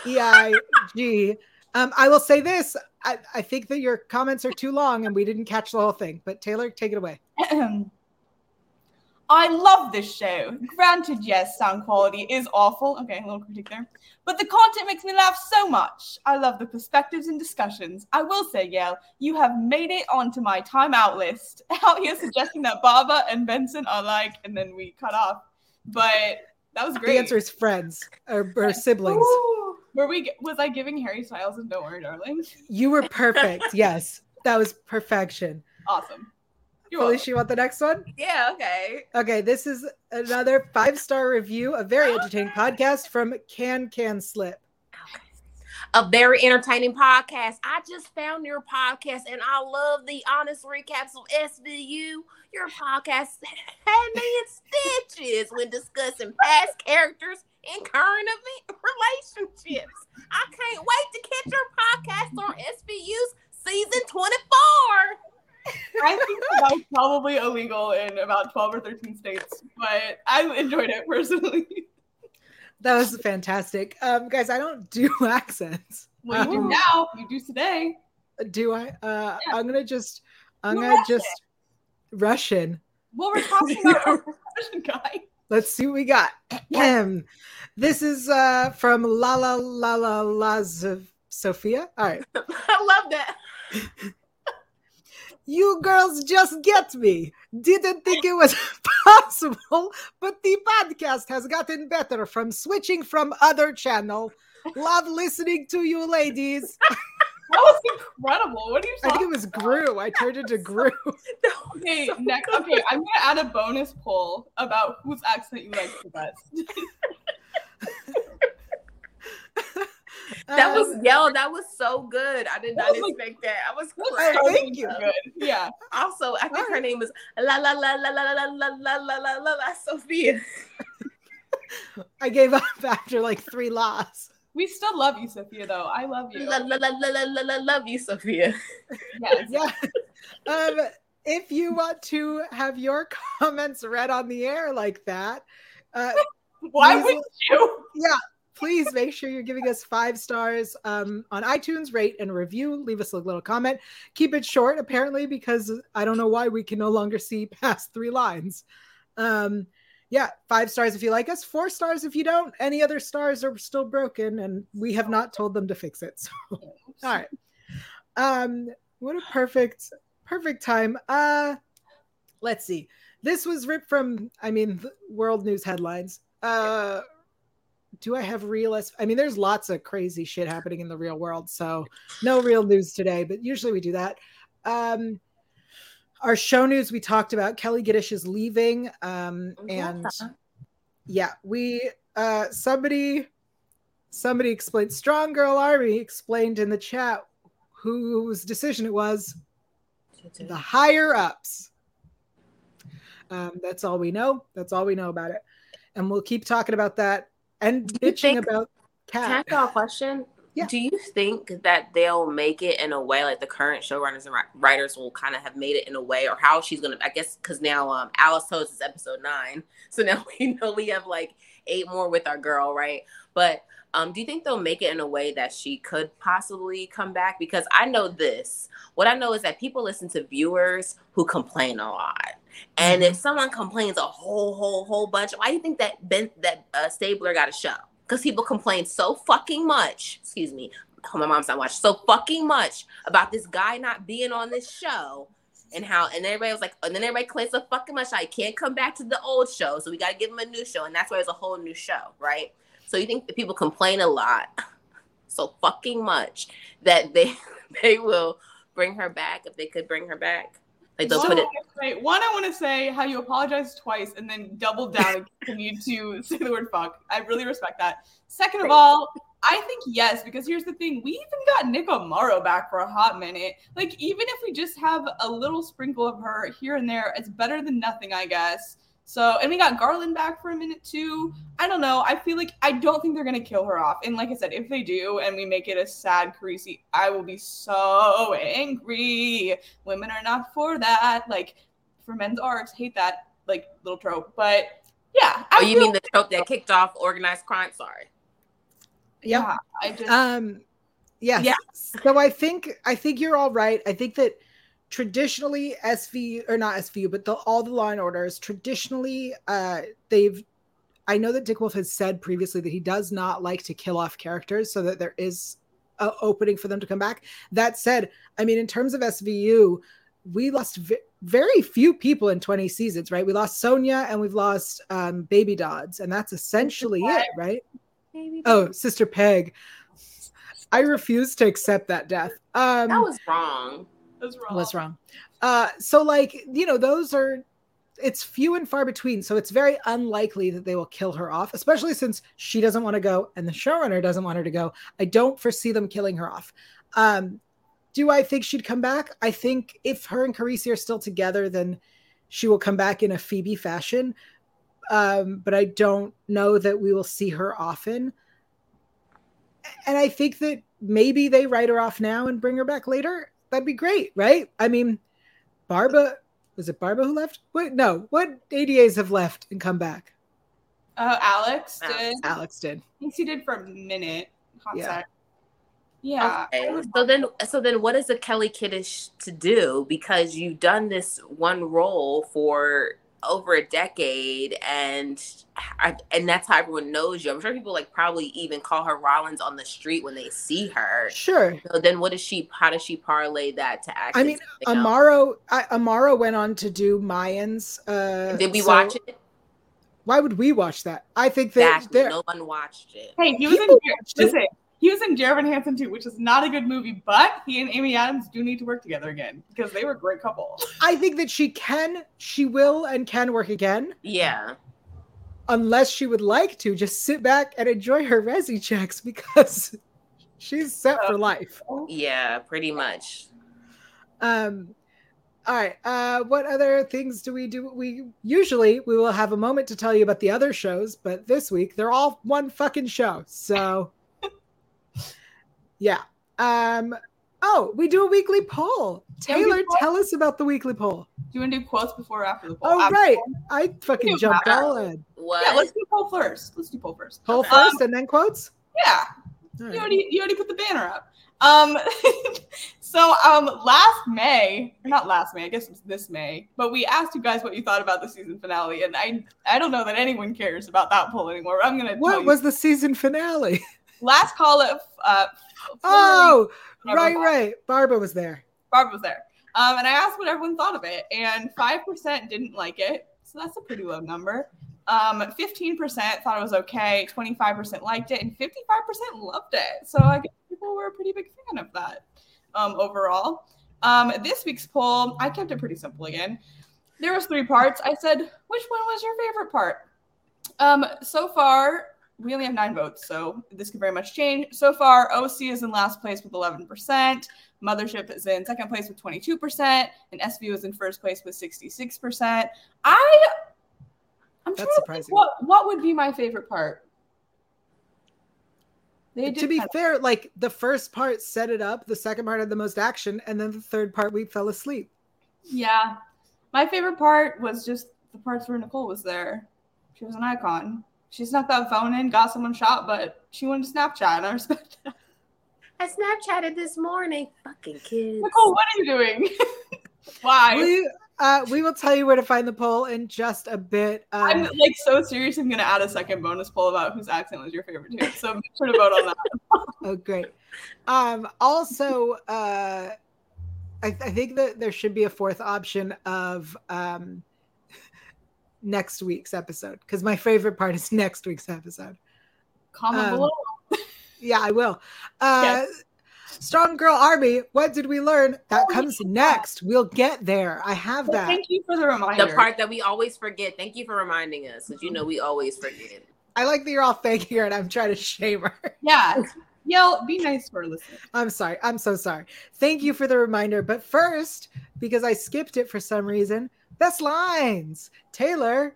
E I G. Um, I will say this. I, I think that your comments are too long, and we didn't catch the whole thing. But Taylor, take it away.
I love this show. Granted, yes, sound quality is awful. Okay, a little critique there. But the content makes me laugh so much. I love the perspectives and discussions. I will say, Yael, you have made it onto my timeout list. Out here suggesting that Barba and Benson are like, and then we cut off. But that was great.
The answer is friends or, or siblings.
Ooh. Were we? Was I giving Harry Styles and Don't Worry, Darling?
You were perfect. yes, that was perfection.
Awesome. You're.
Felicia, you want the next one?
Yeah, okay.
Okay, this is another five star review, a very entertaining podcast from Can Can Slip.
A very entertaining podcast. I just found your podcast and I love the honest recaps of SVU. Your podcast had me in stitches when discussing past characters and current event relationships. I can't wait to catch your podcast on SVU's season 24.
I think that was probably illegal in about 12 or 13 states, but I enjoyed it personally.
That was fantastic. Um, guys, I don't do accents.
Well, you do
Um,
now. You do today.
Do I? Uh,
Yeah.
I'm gonna just, I'm
You're
gonna
Russian.
just Russian.
Well, we're talking about our Russian guy.
Let's see what we got. This is uh, from La La La La La Sophia. All right.
I love that.
You girls just get me. Didn't think it was possible, but the podcast has gotten better from switching from other channel. Love listening to you ladies.
That was incredible. What are you
I think it was Gru. I turned into Gru.
Okay, next. Okay, I'm gonna add a bonus poll about whose accent you like the best.
That was
Um,
yo, that was so good. I did not
like,
expect that. I was
That's
crying.
Oh,
so
thank you.
Good. Yeah.
Also, I think her name is La La La La La La La La La La La La Sophia.
I gave up after like three laws.
We still love you, Sophia, though. I love you.
La La La La La La La Love you, Sophia.
Yes.
Yeah. Um, if you want to have your comments read on the air like that, uh,
Why would you?
yeah, please make sure you're giving us five stars um, on iTunes, rate and review. Leave us a little comment. Keep it short, apparently, because I don't know why we can no longer see past three lines. Um, yeah, five stars if you like us, four stars if you don't. Any other stars are still broken, and we have not told them to fix it. So, all right. Um, what a perfect, perfect time. Uh, let's see. This was ripped from, I mean, world news headlines. Uh, do I have real? I mean, there's lots of crazy shit happening in the real world, so no real news today. But usually we do that. Um, our show news we talked about Kelli Giddish is leaving, um, and yeah, we uh, somebody somebody explained. Strong Girl Army explained in the chat whose decision it was. The higher ups. Um, that's all we know. That's all we know about it, and we'll keep talking about that and
Do
bitching
think-
about
Can I ask y'all a question?
Yeah.
Do you think that they'll make it in a way like the current showrunners and writers will kind of have made it in a way, or how she's gonna? I guess because now um Alice us it's episode nine, so now we know we have like eight more with our girl, right? But um, do you think they'll make it in a way that she could possibly come back? Because I know this. What I know is that people listen to viewers who complain a lot. And if someone complains a whole, whole, whole bunch, why do you think that Ben that uh, Stabler got a show? Because people complain so fucking much. Excuse me, oh, my mom's not watching so fucking much about this guy not being on this show, and how and everybody was like, and then everybody complains so fucking much. I can't come back to the old show, so we got to give him a new show, and that's why there's a whole new show, right? So you think people complain a lot, so fucking much that they they will bring her back if they could bring her back. Like they'll
One,
put
I
it.
say- one, I want to say how you apologized twice and then doubled down and continued to say the word fuck. I really respect that. Second of all, I think yes, because here's the thing. We even got Nick Amaro back for a hot minute. Like, even if we just have a little sprinkle of her here and there, it's better than nothing, I guess. So, and we got Garland back for a minute too. I don't know. I feel like I don't think they're gonna kill her off. And like I said, if they do and we make it a sad Carisi, I will be so angry. Women are not for that. Like for men's arcs, hate that like little trope. But yeah, I
Oh, you mean the trope that kicked off organized crime? Sorry.
Yep.
yeah, I just
Um, yes.
Yeah.
So I think I think you're all right. I think that traditionally SV or not SVU, but the, all the law and orders traditionally uh, they've. I know that Dick Wolf has said previously that he does not like to kill off characters, so that there is a opening for them to come back. That said, I mean, in terms of SVU, we lost v- very few people in 20 seasons, right? We lost Sonia and we've lost um, Baby Dodds, and that's essentially it, right? Oh, Sister Peg. I refuse to accept that death. Um,
That was wrong.
Was wrong.
was wrong. Uh, so, like, you know, those are, it's few and far between. So it's very unlikely that they will kill her off, especially since she doesn't want to go and the showrunner doesn't want her to go. I don't foresee them killing her off. Um, do I think she'd come back? I think if her and Carisi are still together, then she will come back in a Phoebe fashion. Um, but I don't know that we will see her often. And I think that maybe they write her off now and bring her back later. That'd be great, right? I mean, Barba was it Barba who left? What? No, what ADAs have left and come back?
Uh, Alex
Alex.
did.
Alex did.
I think he did for a minute. Hot
Yeah.
sec. Yeah.
Okay. So then, so then, what is a Kelli Giddish to do? Because you've done this one role for over a decade, and I, and that's how everyone knows you. I'm sure people like probably even call her Rollins on the street when they see her.
Sure.
So then, does she? How does she parlay that to act?
I mean, Amaro, I, Amaro went on to do Mayans. Uh,
Did we
so
watch it?
Why would we watch that? I think that
Exactly.
there.
No one watched it.
Hey, he was in
People
Jer-
watched it.
listen. He was in Dear Evan Hansen too, which is not a good movie, but he and Amy Adams do need to work together again because they were a great couple.
I think that she can, she will, and can work again,
Yeah.
unless she would like to just sit back and enjoy her resi checks because She's set for life.
Yeah, pretty much.
Um, all right. Uh, what other things do we do? We usually we will have a moment to tell you about the other shows, but this week they're all one fucking show. So, yeah. Um. Oh, we do a weekly poll.
Yeah, we
Taylor, tell us about the weekly poll.
Do you want to do quotes before or after the poll?
Oh,
After
right.
poll?
I fucking
do
jumped
that.
all in.
What?
Yeah, let's do poll first. Let's do poll first.
Poll
Okay.
first and then quotes.
Yeah,
All
you already you already put the banner up. Um, so um, last May, not last May, I guess it was this May, but we asked you guys what you thought about the season finale, and I I don't know that anyone cares about that poll anymore. I'm gonna tell
What
you.
was the season finale?
last call of uh,
Oh, right,
mind.
right. Barba was there.
Barba was there. Um, and I asked what everyone thought of it, and 5% didn't like it. So that's a pretty low number. Um, 15% thought it was okay, 25% liked it, and 55% loved it. So I guess people were a pretty big fan of that um, overall. Um, this week's poll, I kept it pretty simple again. There was three parts. I said, which one was your favorite part? Um, so far, we only have nine votes, so this could very much change. So far, OC is in last place with 11%. Mothership is in second place with 22%, and SVU is in first place with 66%. I I'm
That's
trying to think
surprising.
what what would be my favorite part. They
to be
kind of-
fair, like the first part set it up, the second part had the most action, and then the third part we fell asleep.
yeah. My favorite part was just the parts where Nicole was there. She was an icon. She snuck that phone in, got someone shot, but she wanted to Snapchat, and I respect that.
I Snapchatted this morning. Fucking kids.
Nicole, what are you doing? Why?
We uh, we will tell you where to find the poll in just a bit. Um,
I'm like so serious. I'm gonna add a second bonus poll about whose accent was your favorite too. So make sure to vote on that.
oh, great. Um, also, uh, I, I think that there should be a fourth option of um, next week's episode because my favorite part is next week's episode.
Comment
Um,
below.
Yeah, I will. Uh, Strong Girl Army, what did we learn? That
Oh,
comes
yeah.
next. We'll get there. I have
Well,
that.
thank you for the reminder.
The part that we always forget. Thank you for reminding us, because you know we always forget.
I like that you're all thanking her and I'm trying to shame her.
yeah, yell. Be nice to our listeners.
I'm sorry. I'm so sorry. Thank you for the reminder. But first, because I skipped it for some reason, best lines. Taylor,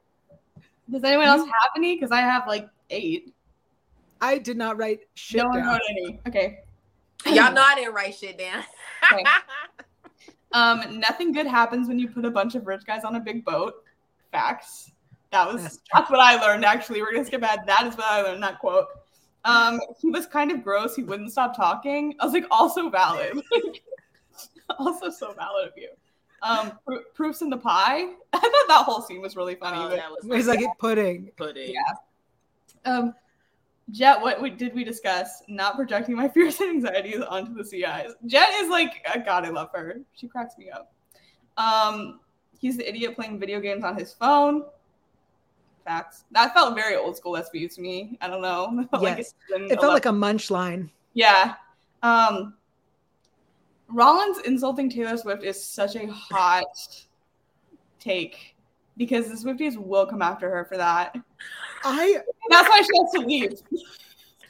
Does anyone else have any? Because I have like eight.
I did not write shit
no one
down.
wrote any. Okay.
Y'all know I didn't write shit down.
Okay. Um, nothing good happens when you put a bunch of rich guys on a big boat. Facts. That was
That's
that's, what I learned. Actually, we're gonna skip ahead. That is what I learned. That quote. Um, he was kind of gross. He wouldn't stop talking. I was like, also valid. also so valid of you. Um, pro- proofs in the pie. I thought that whole scene was really funny.
Oh,
but,
that was
He's like pudding.
pudding.
Yeah. um, Jet, what, what did we discuss? Not projecting my fears and anxieties onto the CIs. Jet is like, God, I love her. She cracks me up. Um, he's the idiot playing video games on his phone. Facts. That felt very old school SVU to me. I don't know. It felt like
Yes.
it's
It felt
11
like a munch line.
yeah. Um, Rollins insulting Taylor Swift is such a hot take because the Swifties will come after her for that.
I
That's why she has to leave.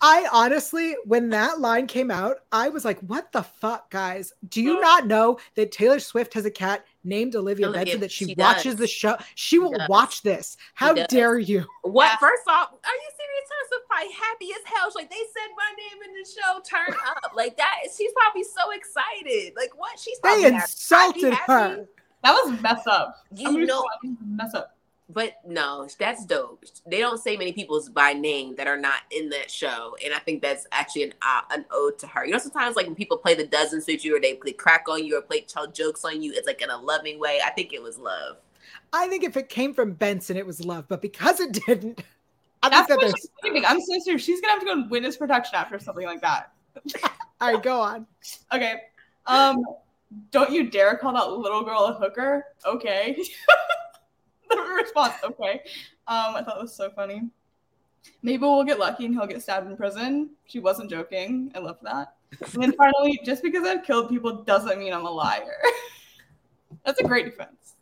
I honestly, when that line came out, I was like, what the fuck, guys? Do you not know that Taylor Swift has a cat named Olivia,
Olivia,
Benson that she,
she
watches
does.
the show? She will
does.
watch this. How dare you?
What?
Yeah.
First off, are you serious? Taylor Swift probably happy as hell. She's like they said my name in the show. Turn up like that. She's probably so excited. Like what? She's
They
probably happy.
insulted
Happy,
her.
That was mess up.
You
I'm
know-
mess up.
But no, that's dope. They don't say many people's by name that are not in that show, and I think that's actually an uh, an ode to her. You know, sometimes like when people play the dozens with you, or they, they crack on you, or play tell jokes on you, it's like in a loving way. I think it was love.
I think if it came from Benson, it was love, but because it didn't, I
That's
think that
what
there's.
she's thinking. I'm so serious. She's gonna have to go in witness protection after something like that.
All right, go on.
Okay. Um, don't you dare call that little girl a hooker. Okay. the response. Okay. Um, I thought it was so funny. Maybe we'll get lucky and he'll get stabbed in prison. She wasn't joking. I love that. And then finally, just because I've killed people doesn't mean I'm a liar. That's a great defense.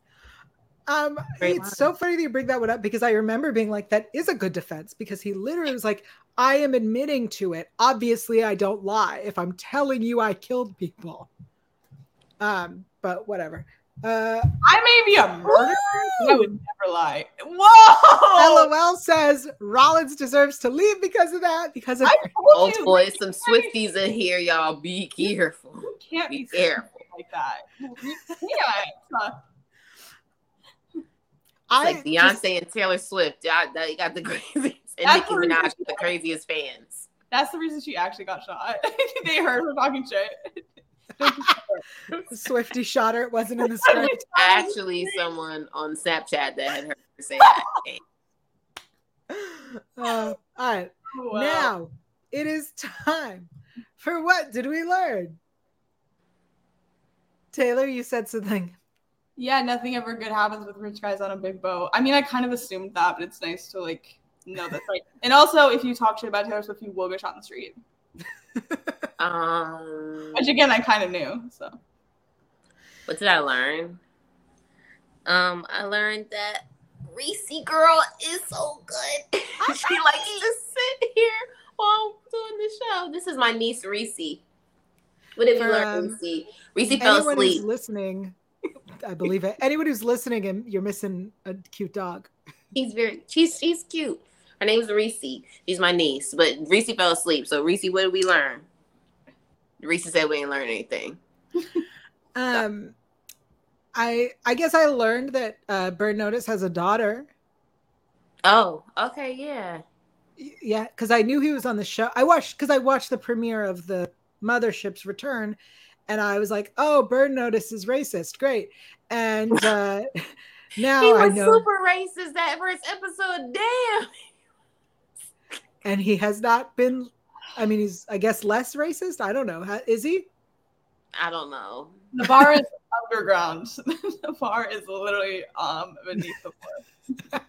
Um,
Great
it's so funny that you bring that one up because I remember being like, that is a good defense because he literally was like, I am admitting to it. Obviously, I don't lie if I'm telling you I killed people. Um, but whatever. Uh,
I may be a murderer. but I would never lie. Whoa!
LOL says Rollins deserves to leave because of that. Because of
I told you.
boy, some Swifties in here, y'all. Be careful.
You can't
Be
be
careful.
like that. You
I
like Beyonce
just-
and Taylor Swift. Y'all, they got the craziest, and Nicki Minaj the craziest fans.
That's the reason she actually got shot. they heard her talking shit.
Swifty shot her. It wasn't in the script.
Actually, someone on Snapchat that had heard her say that.
Uh, all right.
Wow.
Now it is time for what did we learn? Taylor, you said something.
Yeah, nothing ever good happens with rich guys on a big boat. I mean, I kind of assumed that, but it's nice to like know that's right. And also, if you talk shit about Taylor Swift, you will get shot in the street.
Um,
Which again, I kind of knew. So
what did I learn? Um, I learned that Reese girl is so good. she likes to sit here while I'm doing the show. This is my niece Reese. What did we
For,
learn,
um,
Reese? Reese fell asleep.
listening, I believe it. Anyone who's listening and you're missing a cute dog.
He's very she's she's cute. Her name's Reese. She's my niece, but Reese fell asleep. So Reese, what did we learn? Reese said we didn't learn anything.
Um, I I guess I learned that uh, Burn Notice has a daughter.
Oh, okay, yeah.
Yeah, because I knew he was on the show. I watched because I watched the premiere of the Mothership's Return, and I was like, "Oh, Burn Notice is racist, great!" And uh, now
he
I
was
know,
super racist that first episode. Damn.
And he has not been. I mean, he's I guess less racist. I don't know. Ha- Is he?
I don't know.
the bar is underground. the bar is literally um beneath the floor.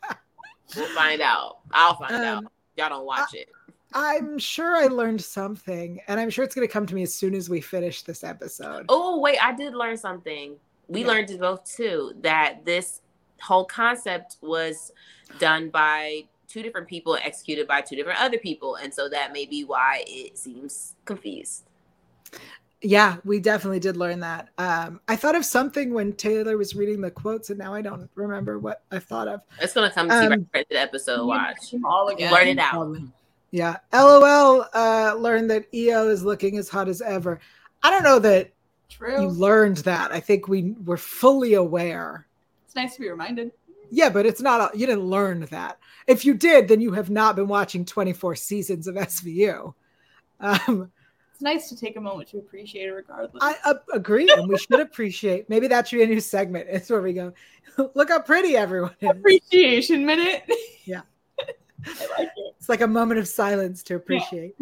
We'll find out. I'll find
Um,
out. Y'all don't watch it.
I'm sure I learned something, and I'm sure it's going to come to me as soon as we finish this episode.
Oh wait, I did learn something. We
Yeah.
learned it both too that this whole concept was done by two different people, and executed by two different other people, and so that may be why it seems confused.
Yeah, we definitely did learn that. Um, I thought of something when Taylor was reading the quotes, and now I don't remember what I thought of.
It's gonna come to you
Um,
right after the episode. Watch.
all
You
again.
learn it out.
Yeah. LOL uh, learned that EO is looking as hot as ever. I don't know that
True.
you learned that. I think we were fully aware.
it's nice to be reminded.
Yeah, but it's not, you didn't learn that. If you did, then you have not been watching 24 seasons of SVU. Um,
It's nice to take a moment to appreciate it, regardless.
I uh, agree, and we should appreciate. Maybe that should be a new segment. It's where we go, look how pretty everyone is.
Appreciation minute.
Yeah.
I like it.
It's like a moment of silence to appreciate.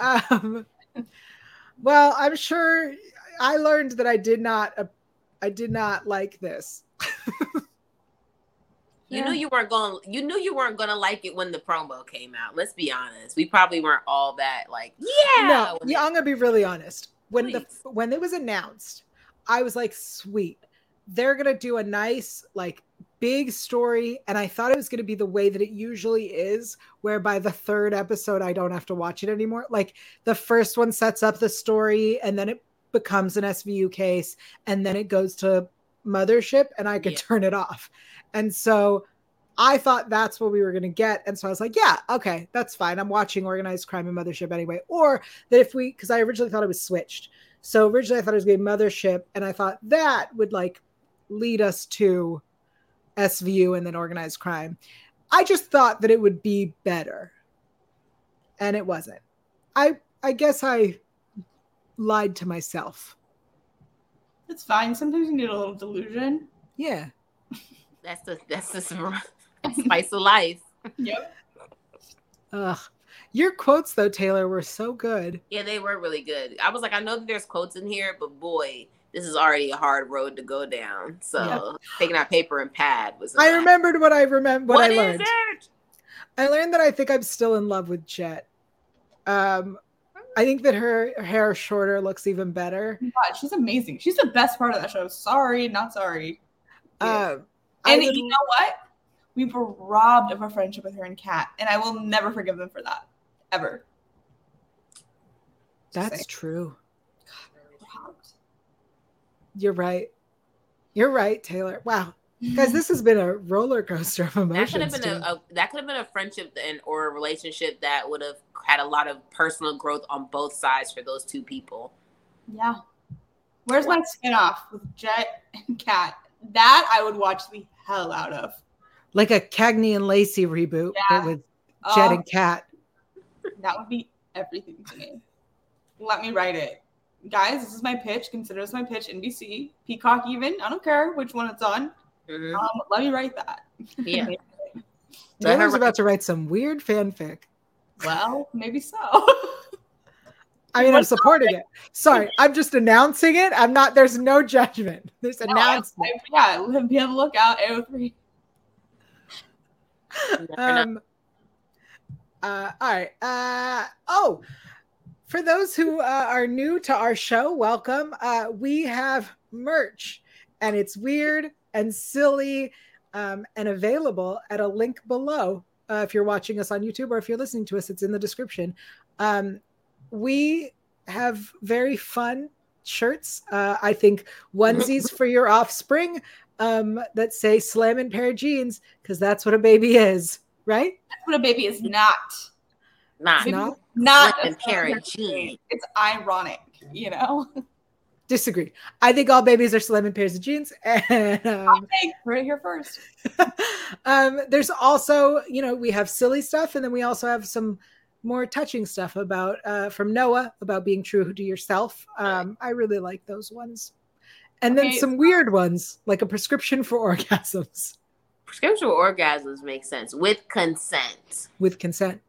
Um, well, I'm sure I learned that I did not, uh, I did not like this.
You
Yeah.
knew you weren't going. You knew you weren't going to like it when the promo came out. Let's be honest. We probably weren't all that like, yeah.
no, yeah, I'm gonna be really honest. When the when it was announced, I was like, sweet, they're gonna do a nice like big story, and I thought it was gonna be the way that it usually is, where by the third episode I don't have to watch it anymore. Like the first one sets up the story, and then it becomes an SVU case, and then it goes to Mothership, and I could
Yeah.
turn it off. And so I thought that's what we were going to get. And so I was like, yeah, okay, that's fine. I'm watching Organized Crime and Mothership anyway. Or that if we, because I originally thought it was switched. So originally I thought it was going to be Mothership. And I thought that would like lead us to SVU and then Organized Crime. I just thought that it would be better. And it wasn't. I, I guess I lied to myself.
It's fine. Sometimes you need a little delusion.
Yeah.
That's the that's the spice of life.
Yep.
Ugh. Your quotes though, Taylor, were so good.
Yeah, they were really good. I was like, I know that there's quotes in here, but boy, this is already a hard road to go down. So
Yeah.
taking out paper and pad was.
I
lot.
remembered what I remember what,
What
I
is
learned.
it?
I learned that I think I'm still in love with Jet. Um, I think that her, hair shorter looks even better.
God, she's amazing. She's the best part of that show. Sorry, not sorry.
Um,
and
would-
you know what? We were robbed of a friendship with her and Kat, and I will never forgive them for that. ever.
That's true.
Wow.
You're right. You're right, Taylor. Wow. Guys, this has been a roller coaster of
That could
emotions.
have been a,
today.
a that could have been a friendship and or a relationship that would have had a lot of personal growth on both sides for those two people.
Yeah. Where's my spinoff with Jet and Kat? That I would watch the hell out of.
like a Cagney and Lacey reboot,
Yeah.
but with Jet
Oh,
and Kat.
that would be everything to me. Let me write it. Guys, this is my pitch. Consider this my pitch. NBC, Peacock, even. I don't care which one it's on.
Mhm.
Um, let me write that.
Yeah.
Taylor's
her-
about to write some weird fanfic.
Well, maybe so.
I mean, I'm supporting it. Sorry, I'm just announcing it. I'm not. There's no judgment. There's
No, I-
announcement.
I- yeah, be on the lookout. AO3.
You never know.
Um, uh, all right. Uh, oh, for those who uh, are new to our show, welcome. Uh, we have merch, and it's weird and silly um, and available at a link below. Uh, if you're watching us on YouTube or if you're listening to us, it's in the description. Um, we have very fun shirts. Uh, I think onesies for your offspring um, that say "slamming pair of jeans" because that's what a baby is, right?
That's what a baby is not.
Not
not.
Not a
pair of jeans.
It's ironic, you know?
Disagree. I think all babies are slamming pairs of jeans, and um,
Hey, right here first.
um, there's also, you know, we have silly stuff, and then we also have some more touching stuff about uh, from Noah about being true to yourself. Um, I really like those ones, and then some weird ones like a prescription for orgasms
prescription orgasms make sense with consent.
with consent.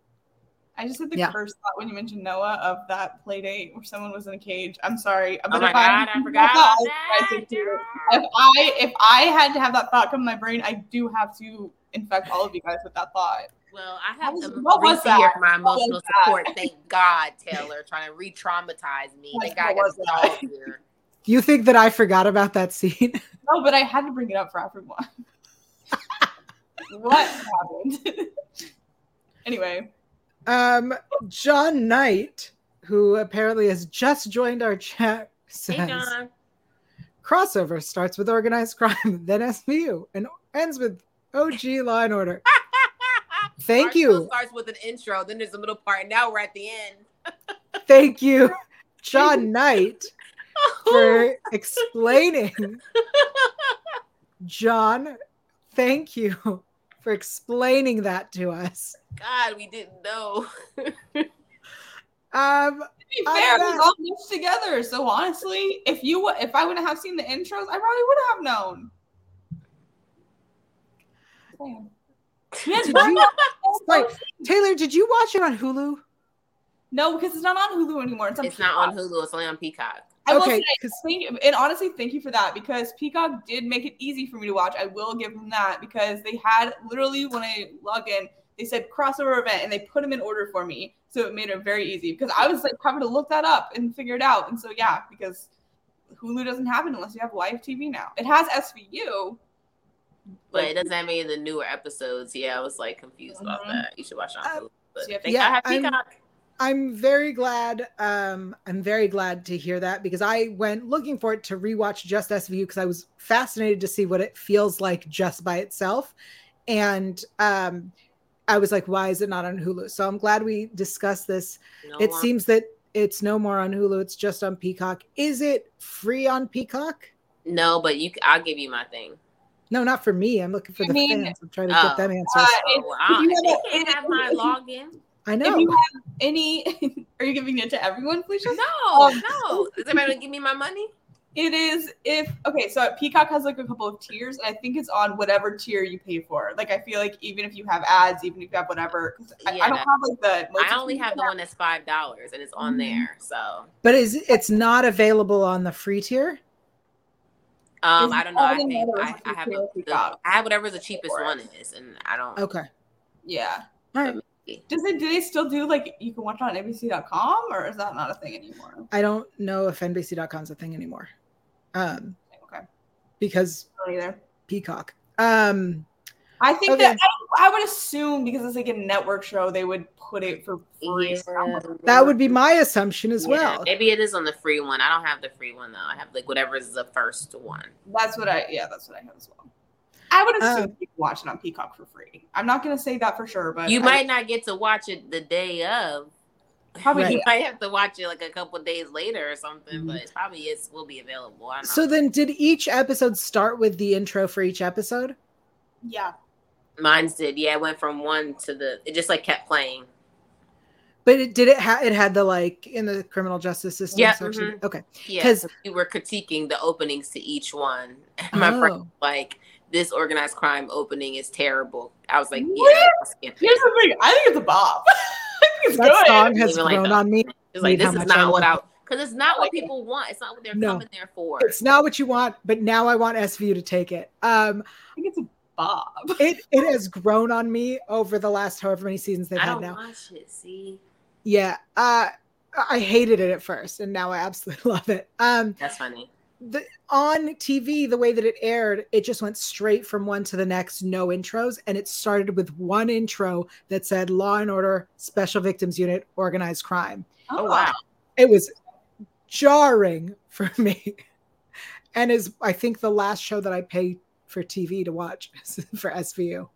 I just had the
Yeah.
first thought when you mentioned Noah of that play date where someone was in a cage. I'm sorry.
Oh
but
my
if
god, I forgot about
I
that.
think too. If I if I had to have that thought come in my brain, I do have to infect all of you guys with that thought.
Well, I have
What
the
was- what was
Reese here
that?
for my
What was
emotional
that?
support. Thank God, Taylor, trying to re-traumatize me. Thank God I
was
got
that?
the here.
You think that I forgot about that scene?
No, but I had to bring it up for everyone. what happened? anyway,
Um, John Knight, who apparently has just joined our chat, says
Hey,
crossover starts with organized crime, then SVU, and ends with OG Law and Order. Thank
Our
you.
Starts with an intro, then there's a middle part, and now we're at the end.
Thank you, John Knight, for explaining. John, thank you for explaining that to us.
God, we didn't know.
Um,
to be fair, we're all mixed together. So honestly, if you if I wouldn't have seen the intros, I probably would have known. Damn. Yeah,
Did you-
no,
Sorry, Taylor, did you watch it on Hulu?
no, because it's not on Hulu anymore. It's on
it's not on Hulu. It's only on Peacock.
I will
Okay,
say,
'cause-
thank, and honestly, thank you for that because Peacock did make it easy for me to watch. I will give them that because they had literally when I log in, they said crossover event and they put them in order for me, so it made it very easy because I was like having to look that up and figure it out. And so yeah, because Hulu doesn't have it unless you have live TV now. It has SVU,
But it doesn't have any of the newer episodes. Yeah, I was like confused about
Mhm.
that. You should watch it on
Uh,
Hulu. But
so you have to-
thank
Yeah,
I have Peacock.
I'm very glad. Um, I'm very glad to hear that because I went looking for it to rewatch just SVU because I was fascinated to see what it feels like just by itself, and um, I was like, why is it not on Hulu? So I'm glad we discussed this.
No
it
one-
seems that it's no more on Hulu; it's just on Peacock. Is it free on Peacock?
no, but you. I'll give you my thing.
No, not for me. I'm looking for
I
the
mean,
fans. I'm trying to
oh,
get them answers.
uh,
Oh,
If-
I
you
don't,
have
they
a-
can't have my login.
I know.
if you have any, are you giving it to everyone, Felicia?
No,
Um,
no. Is everybody gonna give me my money?
It is if okay, so Peacock has like a couple of tiers, and I think it's on whatever tier you pay for. Like I feel like even if you have ads, even if you have whatever, 'cause I, I don't have like the. most
I only have the one that's five dollars, and it's on
Mhm.
there. So,
But is it's not available on the free tier?
um,
It's
I don't know. I think I, I have
the
the, the, I have whatever the cheapest one is, and I don't.
Okay.
Yeah.
All right.
Does it? Do they still do like you can watch it on ABC.com, or is that not a thing anymore?
I don't know if NBC.com is a thing anymore. Um,
Okay.
because
either.
Peacock. Um,
I think
Okay.
that I I would assume because it's like a network show, they would put it for free.
Yeah.
That would be my assumption as
Yeah,
well.
Maybe it is on the free one. I don't have the free one though. I have like whatever is the first one.
That's what I yeah, that's what I have as well. I would assume
Um,
you watch it on Peacock for free. I'm not gonna say that for sure, but
You
I-
might not get to watch it the day of.
Probably
Right.
You might have to watch it like a couple days later or something,
Mhm.
but it probably it will be available. I don't know.
So then, did each episode start with the intro for each episode?
yeah.
Mine's did. Yeah, it went from one to the. It just like kept playing.
But it did it ha- it had the like in the criminal justice system
Yeah,
section.
mhm.
Okay.
Yeah,
'Cause-
so we were critiquing the openings to each one. And my
Oh.
was like, "This organized crime opening is terrible." I was like,
What?
"Yeah, I'll
Here's the thing. I think it's a bop. It's
That
good.
song has
Even like
grown on me.
It's like this is
much I
not what I because it's not what people want. It's not what they're
No.
coming there for.
It's not what you want, but now I want SVU to take it. Um,
I think it's a bop.
it it has grown on me over the last however many seasons they've
I
had
don't
now.
watch it. See,
Yeah. Uh, I hated it at first, and now I absolutely love it. Um,
that's funny.
The on TV, the way that it aired, it just went straight from one to the next, no intros, and it started with one intro that said "Law and Order, Special Victims Unit, Organized Crime."
Oh wow,
It was jarring for me, and is I think the last show that I pay for TV to watch for SVU.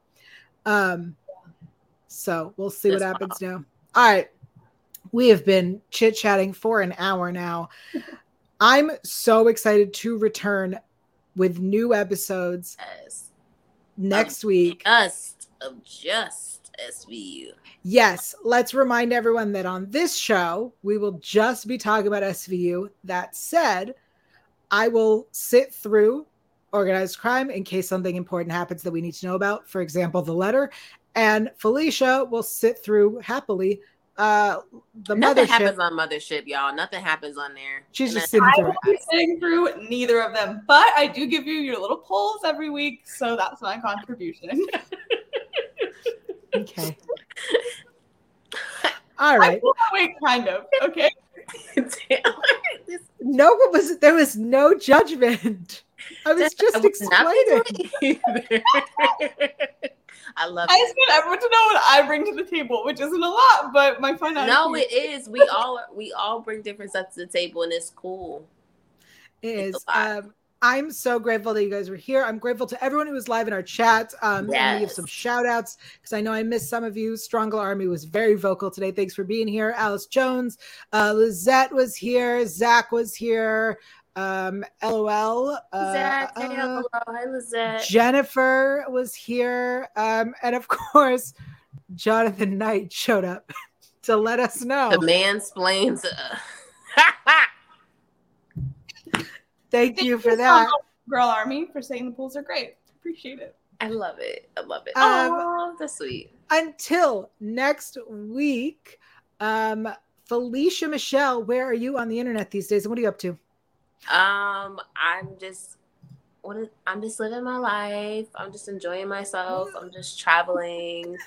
Um, so we'll see what happens now. All right, we have been chit chatting for an hour now. I'm so excited to return with new episodes
yes.
next week.
Just of just SVU.
Yes, let's remind everyone that on this show, we will just be talking about SVU. That said, I will sit through organized crime in case something important happens that we need to know about, for example, the letter. And Felicia will sit through happily uh the
Nothing
mothership.
happens on Mothership, y'all. Nothing happens on there.
She's
And
just
then-
sitting
I
through
will sitting through neither of them, but I do give you your little polls every week, so that's my contribution.
Okay. all right I
will wait, kind of. Okay.
No one was there was no judgment. I was
I
just
would not
explaining.
Doing either. I love
I
it.
just want everyone to know what I bring to the table, which isn't a lot, but my fun.
No, it is. We all we all bring different stuff to the table, and it's cool.
is
It's a
um I'm so grateful that you guys were here. I'm grateful to everyone who was live in our chat. Um, and we have some shout outs because I know I missed some of you. Strongle Army was very vocal today. Thanks for being here. Alice Jones, uh, Lizette was here. Zach was here. Um, LOL. Uh,
Zach, hey,
uh,
hello, hi Lizette.
Jennifer was here. Um, and of course, Jonathan Knight showed up to let us know.
The mansplains. Uh,
Thank
Thank
you for
so
that.
much, Girl Army, for saying the pools are great. Appreciate it.
I love it. I love it.
Um,
oh, that's sweet.
until next week um felicia michelle where are you on the internet these days and what are you up to
Um, I'm just what is, I'm just living my life. I'm just enjoying myself. I'm just traveling.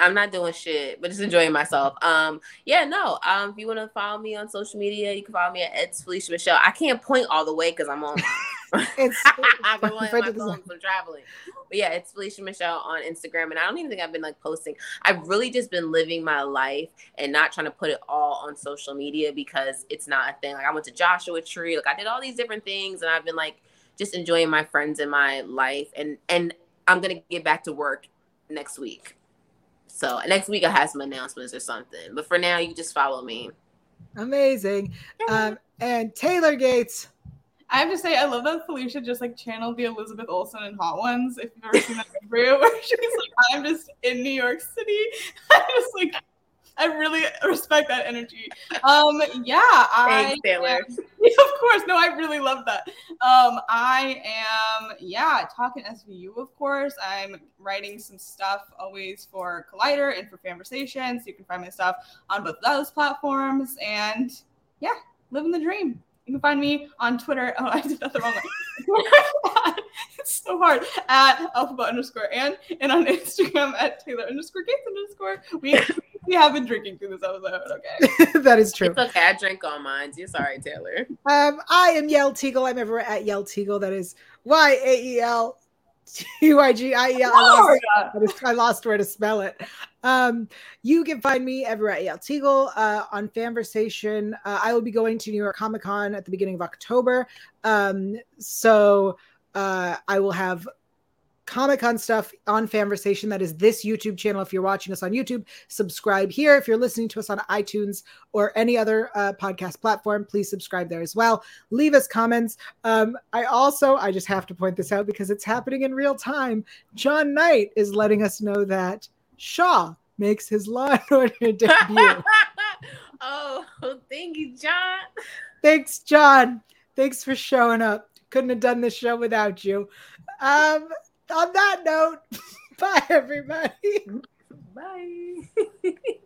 I'm not doing shit, but just enjoying myself. Um, yeah, no. Um, if you want to follow me on social media, you can follow me at It's Felicia Michelle. I can't point all the way because I'm on.
it's
I'm on my
Right to the
phone from traveling. But yeah, it's Felicia Michelle on Instagram, and I don't even think I've been like posting. I've really just been living my life and not trying to put it all on social media because it's not a thing. Like I went to Joshua Tree, like I did all these different things, and I've been like just enjoying my friends in my life, and and I'm gonna get back to work next week. So next week I have some announcements or something. But for now, you just follow me.
amazing um and taylor gates
I have to say, I love that Felicia just like channeled the Elizabeth Olsen in Hot Ones. If you've ever seen that interview, where she's like, "I'm just in New York City." I'm just like, I really respect that energy. Um, yeah, I
Thanks, Taylor.
Yeah, of course. No, I really love that. Um, I am, yeah, talking SVU, of course. I'm writing some stuff always for Collider and for Fanversation. So you can find my stuff on both those platforms. And yeah, living the dream. You can find me on Twitter. Oh, I did that the wrong way. it's so hard. At Elphaba underscore and and on Instagram at Taylor underscore Gates underscore. We we have been drinking through this episode. Okay.
that is true
It's okay. I drink all mine. You're sorry, Taylor.
um i am Yael Tygiel i'm everywhere at Yael Tygiel that is y-a-e-l T Y G I E L. I lost, I lost where to spell it. Um, you can find me everywhere at Yael Tygiel uh, on Fanversation. Uh, I will be going to New York Comic Con at the beginning of October. Um, so uh, I will have Comic Con stuff on Fanversation. That is this YouTube channel. If you're watching us on YouTube, subscribe here. If you're listening to us on iTunes or any other uh, podcast platform, please subscribe there as well. Leave us comments. Um, I also, I just have to point this out because it's happening in real time. John Knight is letting us know that Shaw makes his Law and Order debut.
oh, thank you, John.
Thanks, John. Thanks for showing up. Couldn't have done this show without you. Um, on that note, bye everybody.
Bye.